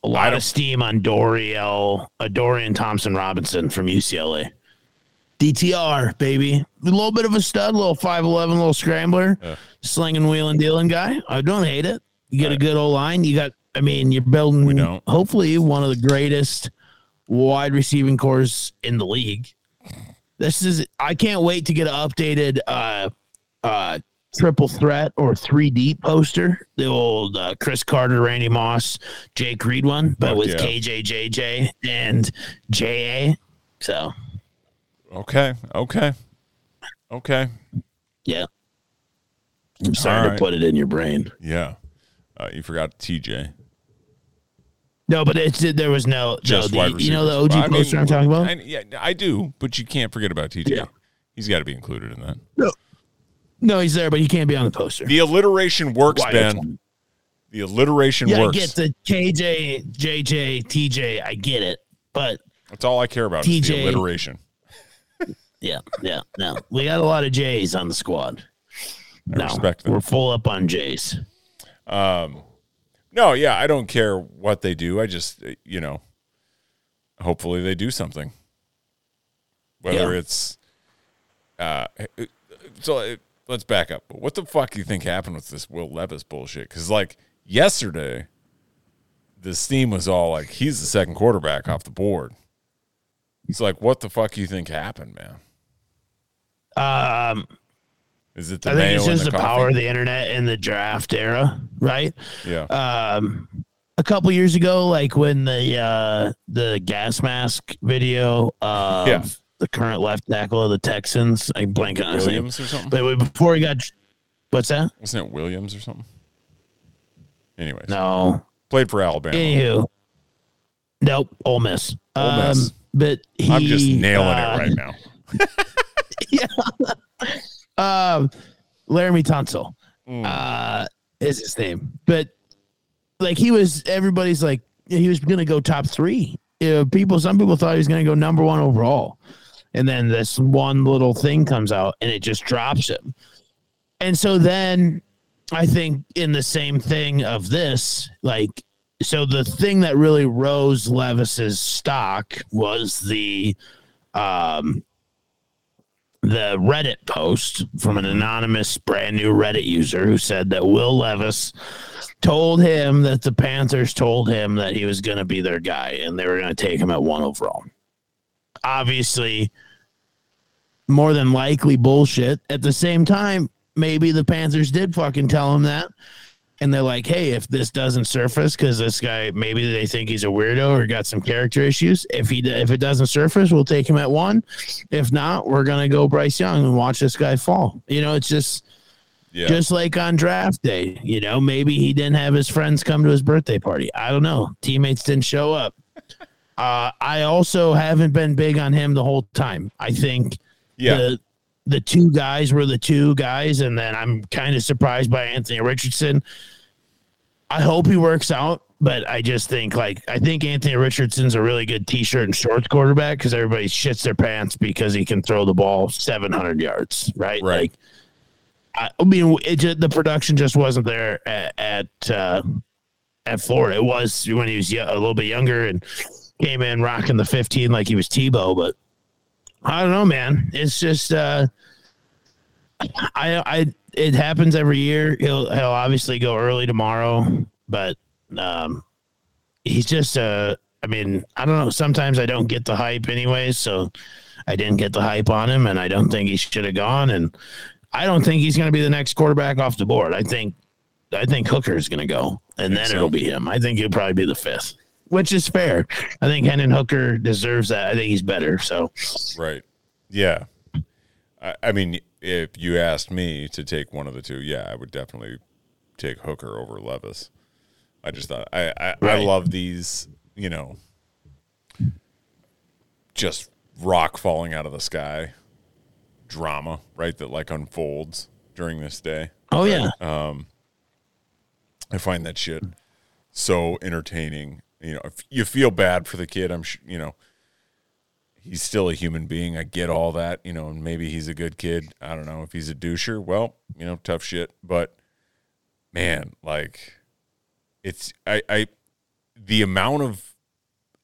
a
I
lot of steam on Doriel, uh, Dorian Thompson Robinson from UCLA. DTR, baby. A little bit of a stud, little 5'11, little scrambler,
Yeah.
slinging, wheeling, dealing guy. I don't hate it. You get a good old line. You got, I mean, you're building,
We don't.
hopefully, one of the greatest wide receiving cores in the league. This is, I can't wait to get an updated, uh, uh, triple threat or 3D poster, the old uh, Cris Carter, Randy Moss, Jake Reed one, but with
yeah.
KJJJ and JA. So,
Okay. Okay. Okay.
yeah. I'm sorry
All
to put it in your brain.
Yeah. Uh, you forgot TJ.
No, but it's there was no,
Just
no
wide
the, you know the OG
I mean,
poster I'm talking about.
I, yeah, I do, but you can't forget about TJ.
Yeah.
He's got to be included in that.
no, no, he's there, but he can't be on the poster.
The alliteration works,
Why,
Ben. The alliteration
yeah, I
works.
get the KJ, JJ, TJ. I get it, but
That's all I care about. Is the
TJ.
alliteration.
yeah, yeah, no, we got a lot of J's on the squad.
I
no, we're full up on J's.
Um, No, yeah, I don't care what they do. I just, uh, you know, hopefully they do something. Whether
Yeah.
it's, uh, so uh, let's back up. What the fuck do you think happened with this Will Levis bullshit? Because like yesterday, the steam was all like, he's the second quarterback off the board. It's like, what the fuck do you think happened, man?
Um,
Is it the
I think it's just
the,
the power of the internet in the draft era, right?
yeah.
um a couple years ago like when the uh the gas mask video of
Yeah.
the current left tackle of the texans i blank on his name
Williams or something?
but before he got what's that
Wasn't it Williams or something? Anyways,
no
played for Alabama.
anywho nope Ole Miss.
Ole Miss.
Um, but he
I'm just nailing
uh,
it right now.
um, Laremy Tunsil
Mm.
uh, is his name. But like he was, everybody's like he was going to go top three. You know, people, some people thought he was going to go number one overall, and then this one little thing comes out and it just drops him. And so then I think in the same thing of this, like, so the thing that really rose Levis's stock was the um the Reddit post from an anonymous brand new Reddit user who said that Will Levis told him that the Panthers told him that he was going to be their guy and they were going to take him at one overall. Obviously, more than likely bullshit. At the same time, maybe the Panthers did fucking tell him that. And they're like, "Hey, if this doesn't surface, because this guy maybe they think he's a weirdo or got some character issues. If he if it doesn't surface, we'll take him at one. If not, we're gonna go Bryce Young and watch this guy fall. You know, it's just
Yeah.
just like on draft day. You know, maybe he didn't have his friends come to his birthday party. I don't know. Teammates didn't show up. Uh, I also haven't been big on him the whole time. I think
yeah.
the the two guys were the two guys, and then I'm kind of surprised by Anthony Richardson. I hope he works out, but I just think like I think Anthony Richardson's a really good t-shirt and shorts quarterback because everybody shits their pants because he can throw the ball 700 yards, right?
Right.
Like, I, I mean, it just, the production just wasn't there at at, uh, at Florida. It was when he was a little bit younger and came in rocking the 15 like he was Tebow, but I don't know, man. It's just uh I I it happens every year. He'll he'll obviously go early tomorrow, but um he's just uh I mean, I don't know, sometimes I don't get the hype anyway, so I didn't get the hype on him and I don't think he should have gone and I don't think he's going to be the next quarterback off the board. I think I think Hooker is going to go and then
so?
it'll be him. I think he'll probably be the fifth. Which is fair. I think Hendon Hooker deserves that. I think he's better. So
Right. Yeah. I, I mean, if you asked me to take one of the two, yeah, I would definitely take Hooker over Levis. I just thought I I, I love these, you know, just rock falling out of the sky drama, right? That like unfolds during this day.
Oh yeah.
Um, I find that shit so entertaining. You know, if you feel bad for the kid, I'm sure, you know, he's still a human being. I get all that, you know, and maybe he's a good kid. I don't know if he's a doucher. Well, you know, tough shit. But man, like, it's, I, I, the amount of,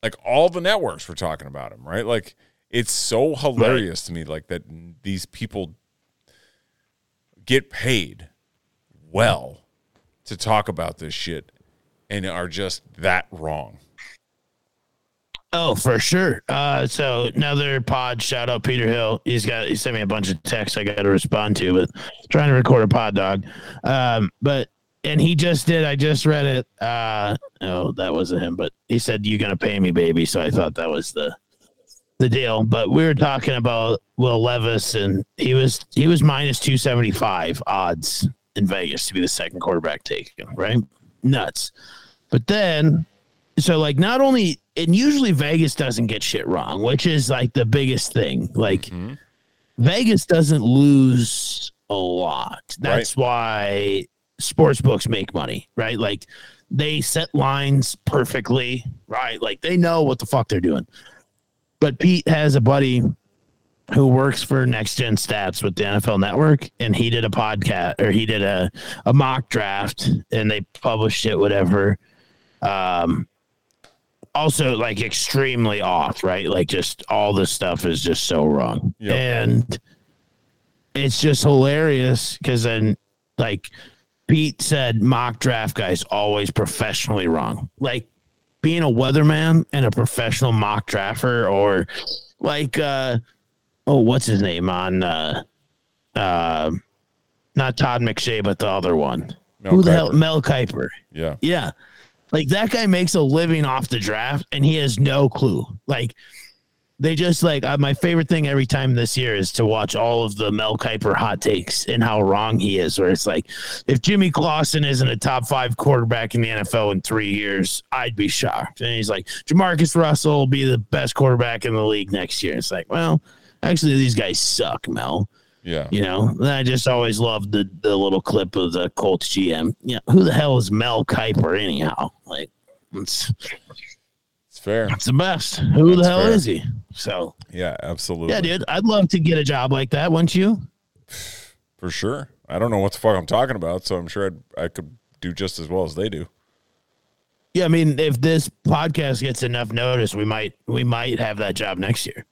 like, all the networks were talking about him, right? Like, it's so hilarious to me, like, that these people get paid well to talk about this shit and are just that wrong.
Oh, for sure. Uh, so another pod shout out Peter Hill. He's got he sent me a bunch of texts I got to respond to, but trying to record a pod dog. Um, but and he just did. I just read it. Uh, oh, that wasn't him, but he said you're gonna pay me, baby. So I thought that was the the deal. But we were talking about Will Levis, and he was he was minus two seventy five odds in Vegas to be the second quarterback taken. Right, nuts. But then so like not only and usually Vegas doesn't get shit wrong, which is like the biggest thing. Like mm-hmm. Vegas doesn't lose a lot. That's why sports books make money, right? Like they set lines perfectly, right? Like they know what the fuck they're doing. But Pete has a buddy who works for Next Gen Stats with the NFL Network, and he did a podcast or he did a, a mock draft, and they published it, whatever. Um, also like extremely off, right? Like just all this stuff is just so wrong.
Yep.
And it's just hilarious because then like Pete said mock draft guys always professionally wrong. Like being a weatherman and a professional mock drafter or like uh oh what's his name on uh uh not Todd McShay but the other one.
Mel
Who the hell Mel Kiper.
Yeah.
Yeah. Like that guy makes a living off the draft and he has no clue. Like they just like uh, my favorite thing every time this year is to watch all of the Mel Kiper hot takes and how wrong he is. Where it's like, if Jimmy Clausen isn't a top five quarterback in the NFL in three years, I'd be shocked. And he's like, Jamarcus Russell will be the best quarterback in the league next year. It's like, well, actually, these guys suck, Mel.
Yeah.
You know, I just always loved the the little clip of the Colts GM. Yeah, who the hell is Mel Kiper anyhow? Like, it's
It's fair.
it's the best. Who
That's
the hell
fair.
is he? So
Yeah, absolutely.
yeah, dude, I'd love to get a job like that. Wouldn't you?
For sure. I don't know what the fuck I'm talking about, so I'm sure I'd, I could do just as well as they do.
Yeah, I mean, if this podcast gets enough notice, we might we might have that job next year.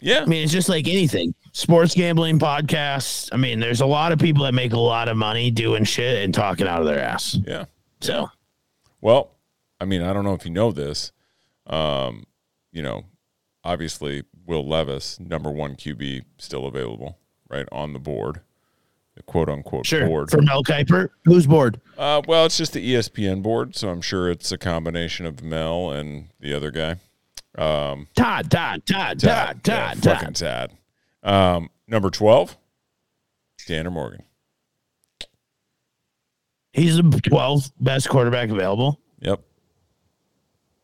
Yeah.
I mean, it's just like anything. Sports gambling podcasts. I mean, there's a lot of people that make a lot of money doing shit and talking out of their ass.
Yeah.
So
Well, I mean, I don't know if you know this. Um, you know, obviously Will Levis, number one QB, still available, right on the board. the quote unquote
Sure.
board.
For Mel Kiper, who's board?
Uh, well, it's just the ESPN board, so I'm sure it's a combination of Mel and the other guy.
Todd, Todd, Todd, Todd,
yeah,
Todd,
fucking
Todd.
sad. Um, number twelve, Tanner Morgan.
He's the 12th best quarterback available.
Yep.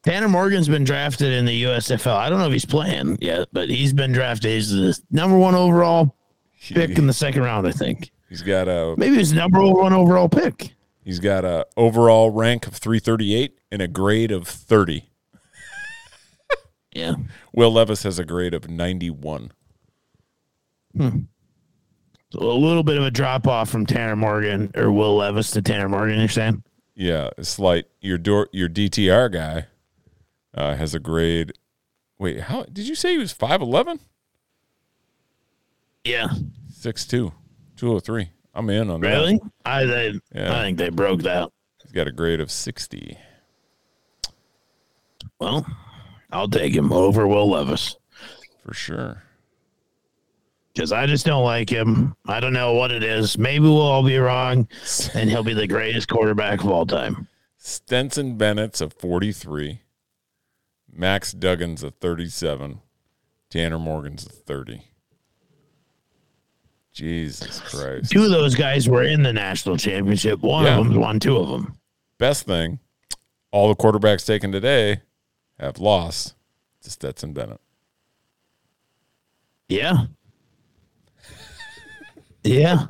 Tanner Morgan's been drafted in the USFL. I don't know if he's playing yet, but he's been drafted. He's the number one overall pick in the second round, I think.
He's got a
Maybe the number one overall pick.
he's got a overall rank of 338 and a grade of 30.
Yeah.
Will Levis has a grade of 91.
So a little bit of a drop off from Tanner Morgan or Will Levis to Tanner Morgan, you're saying?
Yeah, a slight. Your door, your DTR guy uh, has a grade. Wait, how did you say he was 5'11"?
Yeah.
6'2", 203. I'm in on that.
Really? I they,
Yeah.
I think they broke that.
He's got a grade of 60.
Well, I'll take him over Will Levis
For sure.
because I just don't like him. I don't know what it is. Maybe we'll all be wrong, and he'll be the greatest quarterback of all time.
Stetson Bennett's a 43. Max Duggan's a 37. Tanner Morgan's a 30. Jesus Christ.
Two of those guys were in the national championship. One
Yeah.
of them won two of them.
Best thing, all the quarterbacks taken today have lost to Stetson Bennett.
Yeah. Yeah.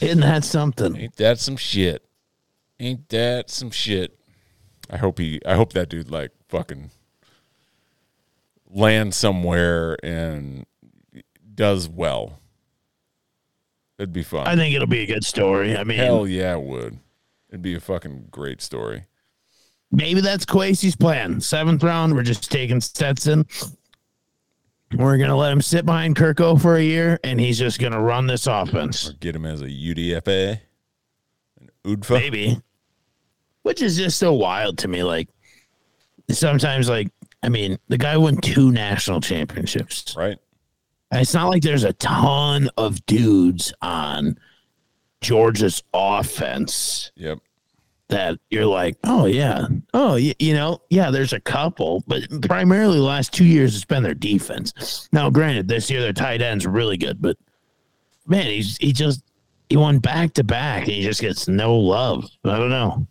Isn't that something?
Ain't that some shit? Ain't that some shit? I hope he I hope that dude like fucking lands somewhere and does well. It'd be fun.
I think it'll be a good story. I mean,
Hell yeah, it would. It'd be a fucking great story.
Maybe that's Kwesi's plan. Seventh round, we're just taking Stetson. We're gonna let him sit behind Kirko for a year, and he's just gonna run this offense.
Or get him as a UDFA. An UDFA.
Maybe, which is just so wild to me. Like sometimes, like I mean, the guy won two national championships.
Right?
And it's not like there's a ton of dudes on Georgia's offense
Yep.
That you're like, oh yeah, oh you, you know, yeah. There's a couple, but primarily the last two years it's been their defense. Now, granted, this year their tight ends really good, but man, he's he just he won back to back, and he just gets no love. I don't know.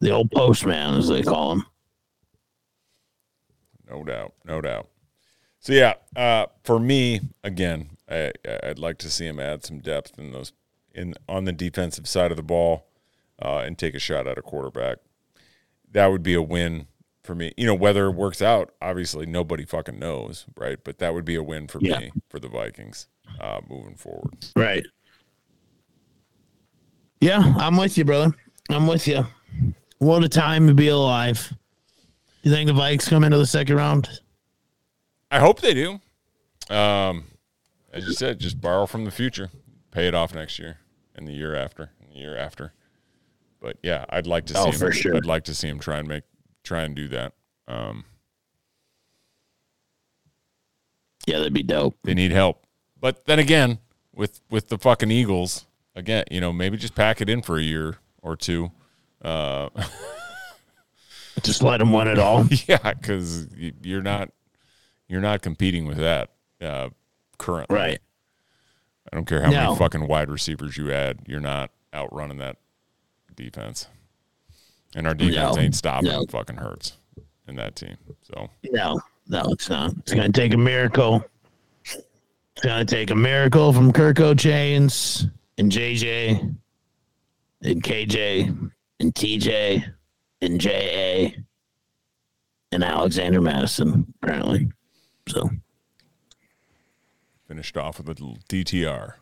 The old postman, as they call him.
No doubt, no doubt. So yeah, uh, for me, again, I, I'd like to see him add some depth in those in on the defensive side of the ball, uh, and take a shot at a quarterback. That would be a win for me. You know, whether it works out, obviously nobody fucking knows, right? But that would be a win for
Yeah.
me for the Vikings uh, moving forward.
Right. Yeah, I'm with you, brother. I'm with you. What a time to be alive. You think the Vikes come into the second round?
I hope they do. Um, as you said, just borrow from the future, pay it off next year, and the year after, and the year after. But yeah, I'd like to see
Oh,
him.
for sure.
I'd like to see him try and make try and do that. Um,
Yeah, that'd be dope.
they need help, but then again, with with the fucking Eagles, again, you know, maybe just pack it in for a year or two. Uh,
Just let them win it all.
yeah, because you're not you're not competing with that uh, currently.
right.
I don't care how
No.
many fucking wide receivers you add, you're not outrunning that defense. And our defense
No.
ain't stopping
No.
fucking hurts in that team. So
No, no, it's not. It's to take a miracle. It's to take a miracle from Kirko Chains and JJ and KJ and TJ and JA and Alexander Mattison, apparently. So,
finished off with a little DTR.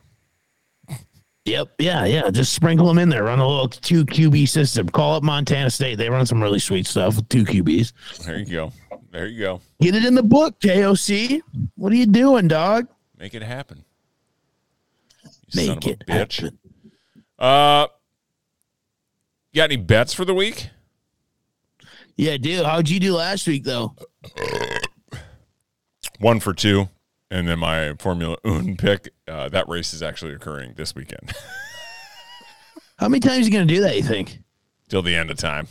Yep. Yeah. Yeah. Just sprinkle them in there. Run a little two QB system. Call up Montana State. They run some really sweet stuff with two QBs.
There you go. There you go.
Get it in the book, KOC. What are you doing, dog?
Make it happen. You
Make it
bitch.
happen.
Uh you got any bets for the week?
Yeah, dude. How'd you do last week, though?
One for two. And then my Formula One pick, uh, that race is actually occurring this weekend
How many times are you gonna do that? You think?
till the end of time.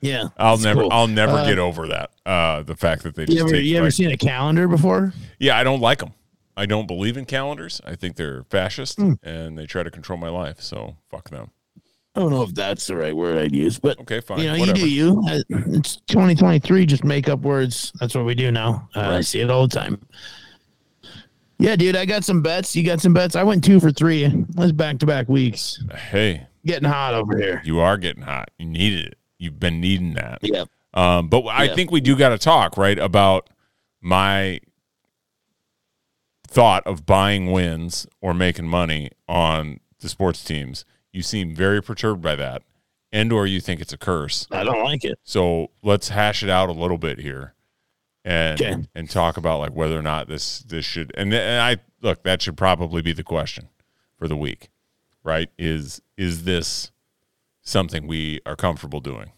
Yeah,
I'll never,
cool.
I'll never
Uh,
get over that. Uh, the fact that they just
You ever,
take,
you ever seen a calendar before?
yeah, I don't like them. I don't believe in calendars. I think they're fascist
Hmm.
and they try to control my life. So fuck them.
I don't know if that's the right word I'd use, but
Okay, fine.
you know,
whatever.
you do you. It's 2023. Just make up words. That's what we do now. Uh, I see it all the time. Yeah, dude, I got some bets. You got some bets. I went two for three. That's back to back weeks.
Hey,
Getting hot over here.
you are getting hot. You needed it. You've been needing that.
Yeah.
Um, but I
Yeah.
think we do got to talk right about my thought of buying wins or making money on the sports teams. You seem very perturbed by that, and or you think it's a curse.
I don't like it.
So let's hash it out a little bit here, and
Okay.
and talk about like whether or not this this should and, and I look that should probably be the question for the week, right? Is is this something we are comfortable doing?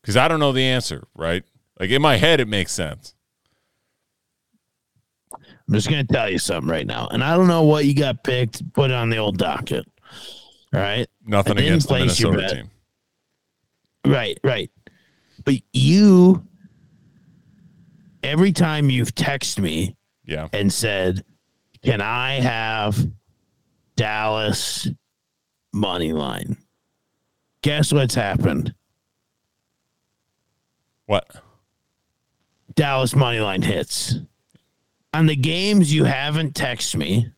Because I don't know the answer, right? Like in my head, it makes sense.
I'm just gonna tell you something right now, and I don't know what you got picked. Put it on the old docket. Right.
Nothing against the Minnesota team.
Right, right. But you, every time you've texted me
Yeah,
and said, "Can I have Dallas money line?" Guess what's happened?
what?
Dallas money line hits. On the games you haven't texted me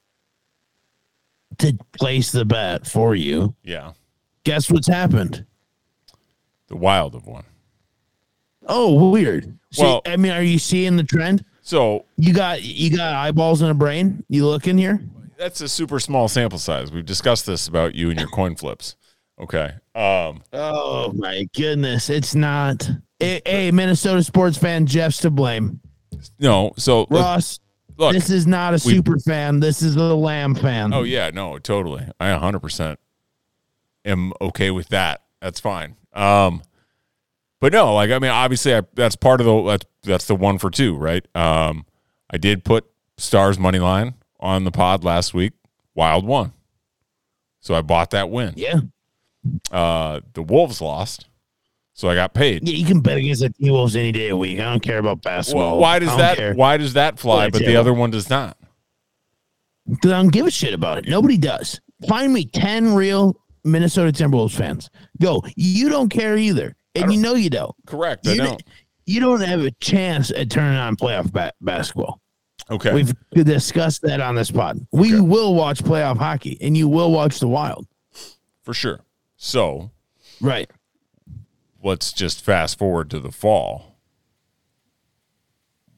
to place the bet for you,
Yeah,
guess what's happened?
the Wild have won.
Oh, weird. See,
Well-
I mean, are you seeing the trend?
So
You got you got eyeballs and a brain. You look in here.
that's a super small sample size. We've discussed this about you and your coin flips. Okay. Um,
Oh my goodness, it's not. Hey, hey, Minnesota sports fan, Jeff's to blame.
no. So
Ross,
look
this is not a
we-
super fan. This is a Lamb fan.
Oh yeah, no, totally. I 100% am okay with that. That's fine. Um but no, like I mean obviously I, that's part of the that's that's the one for two, right? Um I did put Stars money line on the pod last week. Wild won. So I bought that win.
yeah,
Uh the Wolves lost. So I got paid.
yeah. You can bet against the T Wolves any day of the week. I don't care about basketball.
Well, why does that
care.
why does that fly but the other one does not?
'Cause I don't give a shit about it. Nobody does. Find me ten real Minnesota Timberwolves fans. Go. You don't care either, and you know you don't.
Correct. I
You,
don't.
you don't have a chance at turning on playoff ba- basketball.
Okay.
We've discussed that on this pod. We
Okay.
will watch playoff hockey, and you will watch the Wild.
for sure. So
Right.
Let's just fast forward to the fall.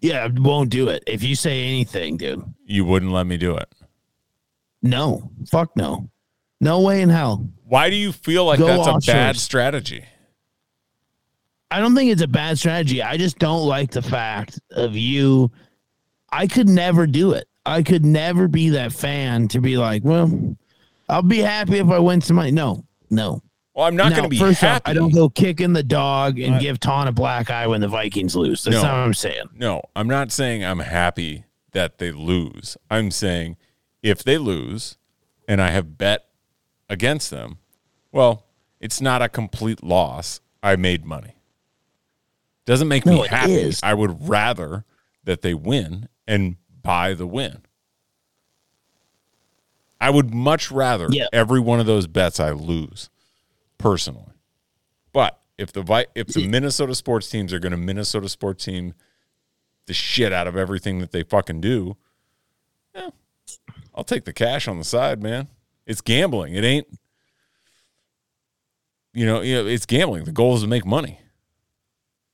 Yeah, I won't do it. If you say anything, dude.
You wouldn't let me do it.
No. Fuck no. No way in hell.
Why do you feel like
Go
that's a bad strategy?
I don't think it's a bad strategy. I just don't like the fact of you. I could never do it. I could never be that fan to be like, well, I'll be happy if I win some money. No, no.
Well, I'm not going to be
first
happy.
off, I don't go kicking the dog and
Right.
give Ton a black eye when the Vikings lose. That's
No.
not what I'm saying.
no, I'm not saying I'm happy that they lose. I'm saying if they lose and I have bet against them, well, it's not a complete loss. I made money. Doesn't make
No,
me happy. I would rather that they win and buy the win. I would much rather
Yeah.
every one of those bets I lose personally. But if the if the Minnesota sports teams are going to Minnesota sports team the shit out of everything that they fucking do, eh, I'll take the cash on the side, man. It's gambling. It ain't. You know, you know, it's gambling. The goal is to make money.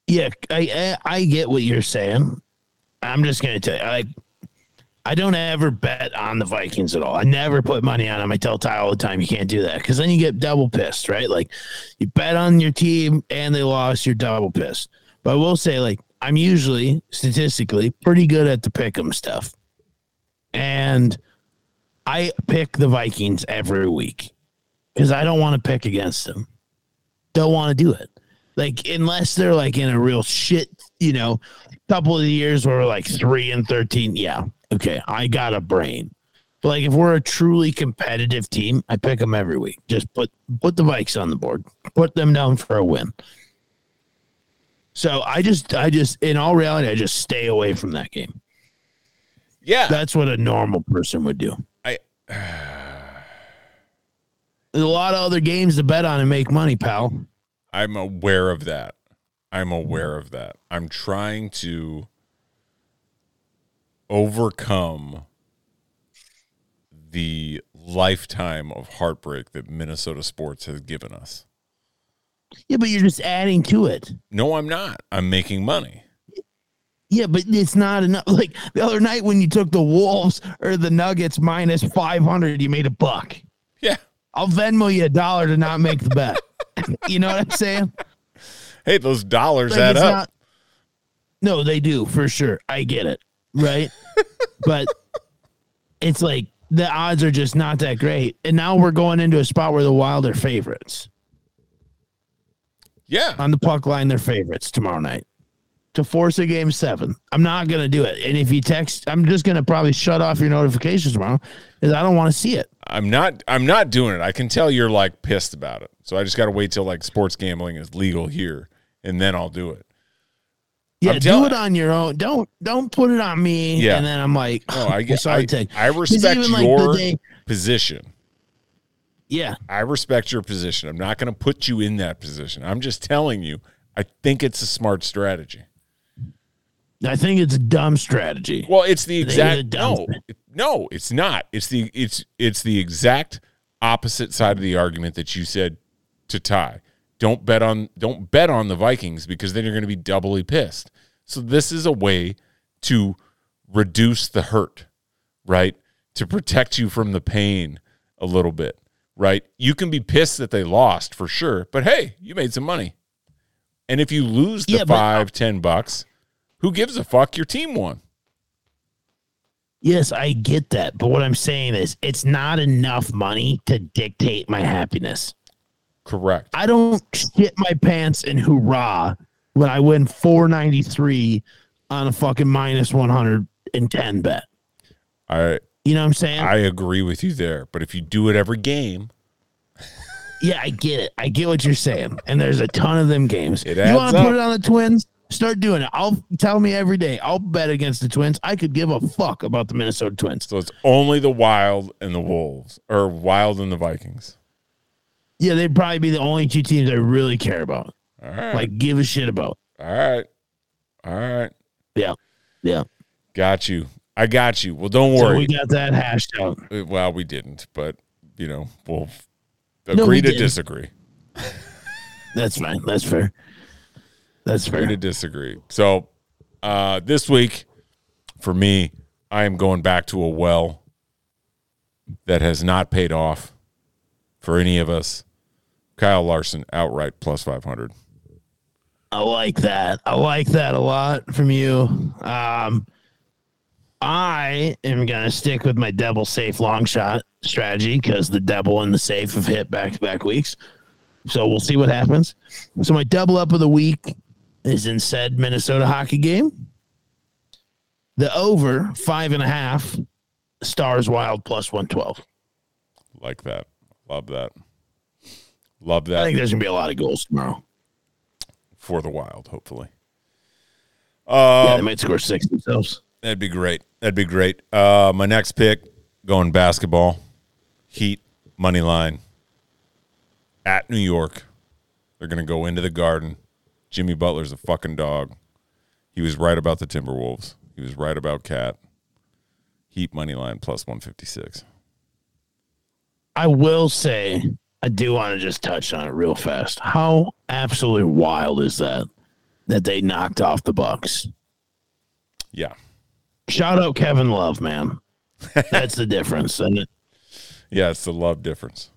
Yeah, I, I I get what you're saying. I'm just gonna tell you, like, I don't ever bet on the Vikings at all. I never put money on them. I tell Ty all the time, you can't do that because then you get double pissed, right? Like, you bet on your team and they lost, you're double pissed. But I will say, like, I'm usually statistically pretty good at the pick 'em stuff, and I pick the Vikings every week because I don't want to pick against them. Don't want to do it. Like unless they're like in a real shit you know, couple of years where we're like three and thirteen. Yeah, okay, I got a brain. But like if we're a truly competitive team, I pick them every week. Just put put the Vikes on the board, put them down for a win. So I just I just in all reality, I just stay away from that game.
Yeah.
That's what a normal person would do.
I
There's a lot of other games to bet on and make money, pal.
I'm aware of that. I'm aware of that. I'm trying to overcome the lifetime of heartbreak that Minnesota sports has given us.
Yeah, but you're just adding to it.
No, I'm not. I'm making money.
Yeah, but it's not enough. Like the other night when you took the Wolves or the Nuggets minus 500, you made a buck.
Yeah.
I'll Venmo you a dollar to not make the bet. you know what I'm saying?
Hey, those dollars
Like,
add up.
not- no, they do for sure. I get it. Right. but it's like the odds are just not that great. And now we're going into a spot where the Wild are favorites.
yeah.
on the puck line they're favorites tomorrow night to force a game seven. I'm not gonna do it. And if you text, I'm just gonna probably shut off your notifications tomorrow because I don't want to see it.
I'm not I'm not doing it. I can tell you're like pissed about it. So I just got to wait till like sports gambling is legal here and then I'll do it.
Yeah,
I'm
do it on your own. Don't don't put it on me.
Yeah.
and then I'm like,
No, oh, I
sorry,
I,
Ted.
I respect
even, like,
your
day-
position.
yeah,
I respect your position. I'm not going to put you in that position. I'm just telling you, I think it's a smart strategy.
I think it's a dumb strategy.
Well, it's the exact
dumb
no, no, it's not. It's the it's it's the exact opposite side of the argument that you said to tie. Don't bet on don't bet on the Vikings because then you're going to be doubly pissed. So this is a way to reduce the hurt, right? To protect you from the pain a little bit, right? You can be pissed that they lost for sure, but hey, you made some money. And if you lose the
Yeah, but-
five, ten bucks, who gives a fuck? Your team won.
Yes, I get that, but what I'm saying is, it's not enough money to dictate my happiness.
Correct.
I don't shit my pants and hoorah when I win 493 on a fucking minus 110 bet.
I
You know what I'm saying?
I agree with you there, but if you do it every game,
yeah, I get it. I get what you're saying. And there's a ton of them games.
It
you want to put it on the Twins? Start doing it. I'll tell me every day. I'll bet against the Twins. I could give a fuck about the Minnesota Twins.
so it's only the Wild and the Wolves, or Wild and the Vikings.
Yeah, they'd probably be the only two teams I really care about.
All right,
Like, give a shit about.
all right, all right.
Yeah. Yeah.
Got you. I got you. Well, don't
So
worry.
we got that hashed out.
Uh, well, we didn't, but you know, we'll
No,
agree
we
to
didn't.
disagree.
That's fine. That's fair. That's
Agree
fair.
to disagree. So uh, this week, for me, I am going back to a well that has not paid off for any of us. Kyle Larson outright plus five hundred.
I like that. I like that a lot from you. Um, I am gonna stick with my double safe long shot strategy because the double and the safe have hit back to back weeks. So we'll see what happens. So my double up of the week is in said Minnesota hockey game. The over five and a half stars wild plus one twelve.
Like that. Love that. Love that.
I think there's gonna be a lot of goals tomorrow.
For the Wild. Hopefully,
yeah,
uh,
they might score six themselves.
that'd be great. That'd be great. Uh, my next pick going basketball. Heat money line at New York. They're gonna go into the Garden. Jimmy Butler's a fucking dog. He was right about the Timberwolves. He was right about Cat. Heat money line plus one fifty six.
I will say, I do want to just touch on it real fast. How absolutely wild is that that they knocked off the Bucks?
Yeah,
Shout out Kevin Love, man. That's the difference, and it,
yeah, it's the love difference.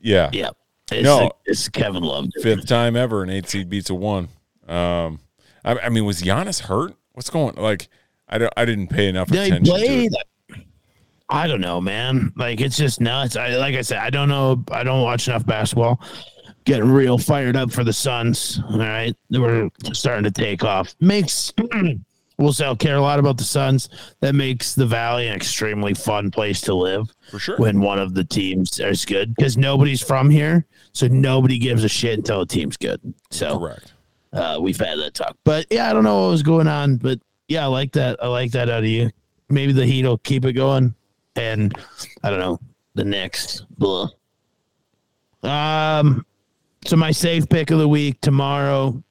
Yeah,
yeah, it's,
No.
it's Kevin Love.
fifth time ever an eight seed beats a one. Um, I, I mean, was Giannis hurt? What's going? Like, I don't. I didn't pay enough
They
attention to
played.
it.
I don't know, man. Like it's just nuts. I like I said, I don't know. I don't watch enough basketball, getting real fired up for the Suns. All right, we're starting to take off. Makes we'll say I'll care a lot about the Suns. That makes the Valley an extremely fun place to live
For sure.
when one of the teams is good because nobody's from here, so nobody gives a shit until the team's good. So
Correct.
uh, we've had that talk. But yeah, I don't know what was going on, but yeah, I like that. I like that out of you. Maybe the Heat will keep it going, and I don't know the Knicks. Blah. Um, so my safe pick of the week tomorrow.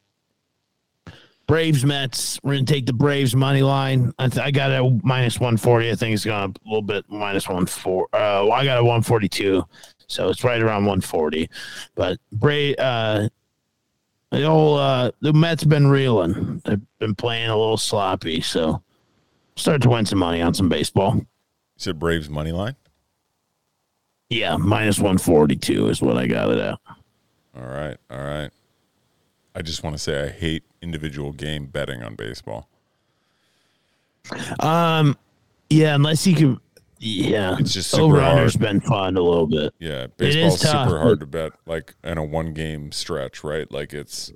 Braves Mets. We're gonna take the Braves money line. I, th- I got a minus one forty. I think it's gonna a little bit minus one four. Uh, I got a one forty two, so it's right around one forty. But Bray, uh, the old uh, the Mets been reeling. They've been playing a little sloppy, so start to win some money on some baseball.
Said Braves money line.
Yeah, minus one forty two is what I got it at.
All right. All right. I just want to say I hate individual game betting on baseball.
Um, yeah, unless you can, yeah,
It's just super
over
hard.
been fun a little bit.
Yeah,
is
baseball's
tough,
super hard to bet, like in a one game stretch, right? Like it's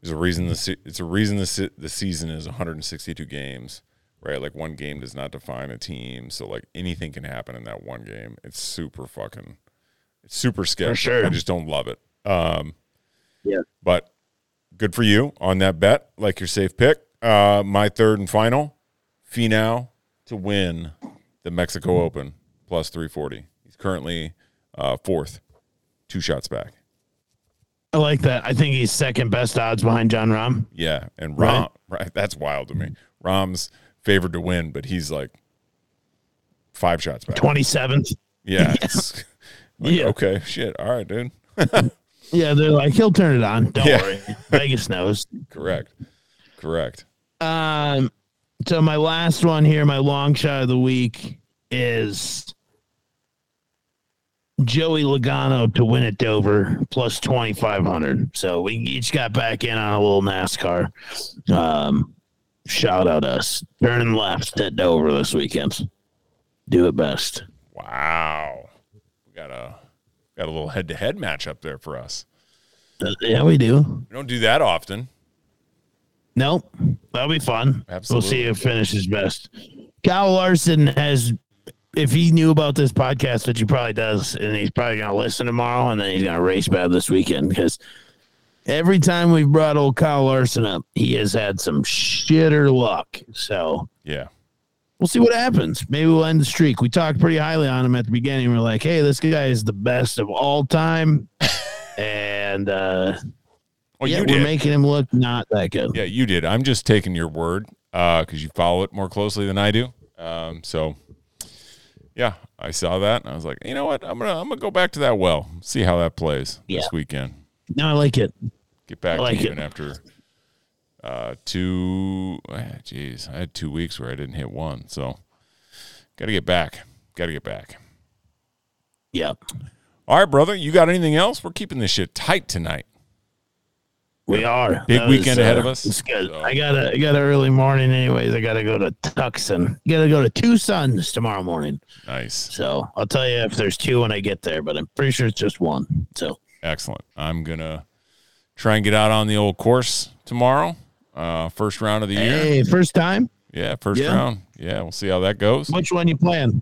there's a reason the se- it's a reason the se- the season is 162 games, right? Like one game does not define a team, so like anything can happen in that one game. It's super fucking, it's super sketchy.
sure.
I just don't love it. Um,
Yeah.
but good for you on that bet, like your safe pick. Uh, my third and final, Finau to win the Mexico Open plus 340. He's currently uh, fourth, two shots back.
I like that. I think he's second best odds behind Jon Rahm.
Yeah, and
Right.
Rahm, right? That's wild to me. Rahm's favored to win, but he's like five shots back.
Twenty seventh.
Yeah, it's like,
Yeah.
Okay, shit. All right, dude.
Yeah, they're like he'll turn it on. Don't
Yeah.
worry. Vegas knows.
Correct. Correct.
Um, so my last one here, my long shot of the week is Joey Logano to win at Dover plus twenty five hundred. So we each got back in on a little NASCAR. Um, shout out us turning left at Dover this weekend. Do it best.
Wow. We got a got a little head to head matchup there for us.
Uh, yeah, we do.
We don't do that often.
Nope. That'll be fun.
Absolutely.
We'll see who finishes best. Kyle Larson has, if he knew about this podcast, which he probably does, and he's probably going to listen tomorrow, and then he's going to race bad this weekend because every time we've brought old Kyle Larson up, he has had some shitter luck. So
Yeah.
we'll see what happens. Maybe we'll end the streak. We talked pretty highly on him at the beginning. We're like, hey, this guy is the best of all time. and uh,
Well,
yeah, we're
did.
making him look not that good.
yeah, you did. I'm just taking your word uh, because you follow it more closely than I do. Um, so, yeah, I saw that and I was like, you know what? I'm gonna I'm gonna go back to that well, see how that plays
Yeah.
this weekend.
No, I like it.
Get back
I like
to
it.
even after uh, two. ah, Jeez, I had two weeks where I didn't hit one, so got to get back. Got to get back.
Yeah.
All right, brother. You got anything else? We're keeping this shit tight tonight.
We are
Big
That
weekend ahead
uh,
of us.
It's good.
So-
I got a I got an early morning anyways. I got to go to Tucson. Got to go to two Suns tomorrow morning.
Nice,
So I'll tell you if there's two when I get there, but I'm pretty sure it's just one. So
excellent. I'm gonna try and get out on the old course tomorrow. Uh, first round of the year.
hey, first time.
Yeah, first
Yeah.
round. Yeah, we'll see how that goes.
Which one you playing?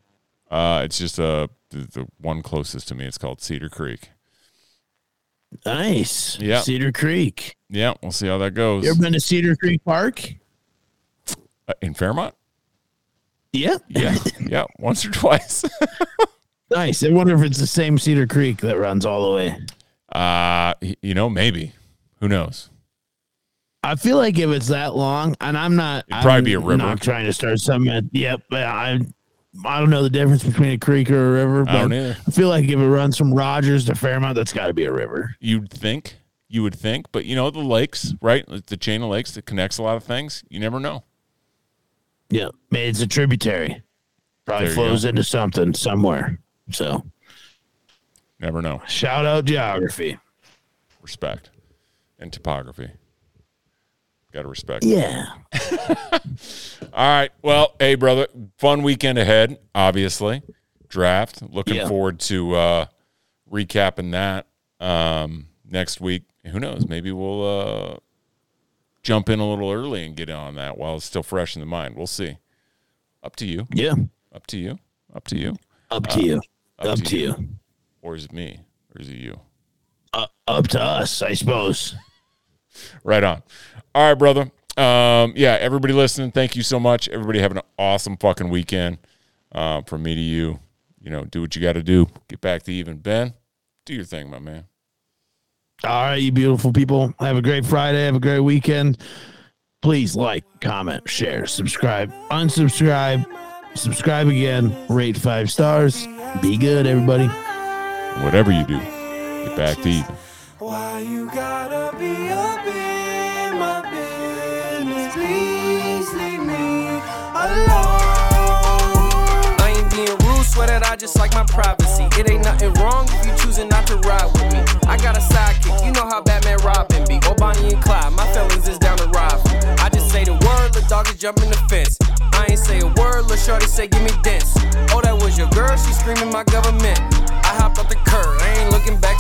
Uh, it's just uh, the, the one closest to me. It's called Cedar Creek.
Nice.
Yeah.
Cedar Creek.
Yeah, we'll see how that goes.
You ever been to Cedar Creek Park?
Uh, in Fairmont.
Yeah.
Yeah, yeah, once or twice.
Nice. I wonder if it's the same Cedar Creek that runs all the way.
Uh, you know, maybe. Who knows?
I feel like if it's that long, and I'm not,
It'd probably
I'm
be a river.
Not trying to start something. Yep, I, I don't know the difference between a creek or a river. But
I don't either.
I feel like if it runs from Rogers to Fairmont, that's got to be a river.
You'd think, you would think, but you know the lakes, right? The chain of lakes that connects a lot of things. You never know.
Yeah, maybe it's a tributary. Probably
There
flows into something somewhere. So
Never know.
shout out geography.
Respect and topography. Got to respect.
Yeah.
All right. Well, hey, brother, fun weekend ahead. Obviously, draft. Looking
Yeah.
forward to uh, recapping that. Um, next week, who knows? Maybe we'll uh, jump in a little early and get on that while it's still fresh in the mind. We'll see. Up to you.
Yeah.
Up to you. Up to you.
Up to you.
up
Up,
to
to
you.
you.
Or is it me? Or is it you?
Uh, up to us, I suppose.
Right on. All right, brother. Um, yeah, everybody listening, thank you so much. Everybody have an awesome fucking weekend. Um, from me to you, you know, do what you got to do. Get back to even. Ben, do your thing, my man.
All right, you beautiful people. Have a great Friday. Have a great weekend. Please like, comment, share, subscribe, unsubscribe, subscribe again, rate five stars. Be good, everybody.
Whatever you do, get back to even.
Why you gotta be up in my business? Please leave me alone.
I ain't being rude, swear that I just like my privacy. It ain't nothing wrong if you choosing not to ride with me. I got a sidekick, you know how Batman Robin be. Or Bonnie and Clyde, my feelings is down to rival. I just say the word, the dog is jumping the fence. Ain't say a word, lil' shorty say give me dents. Oh, that was your girl, she screaming my government. I hopped off the curb, I ain't looking back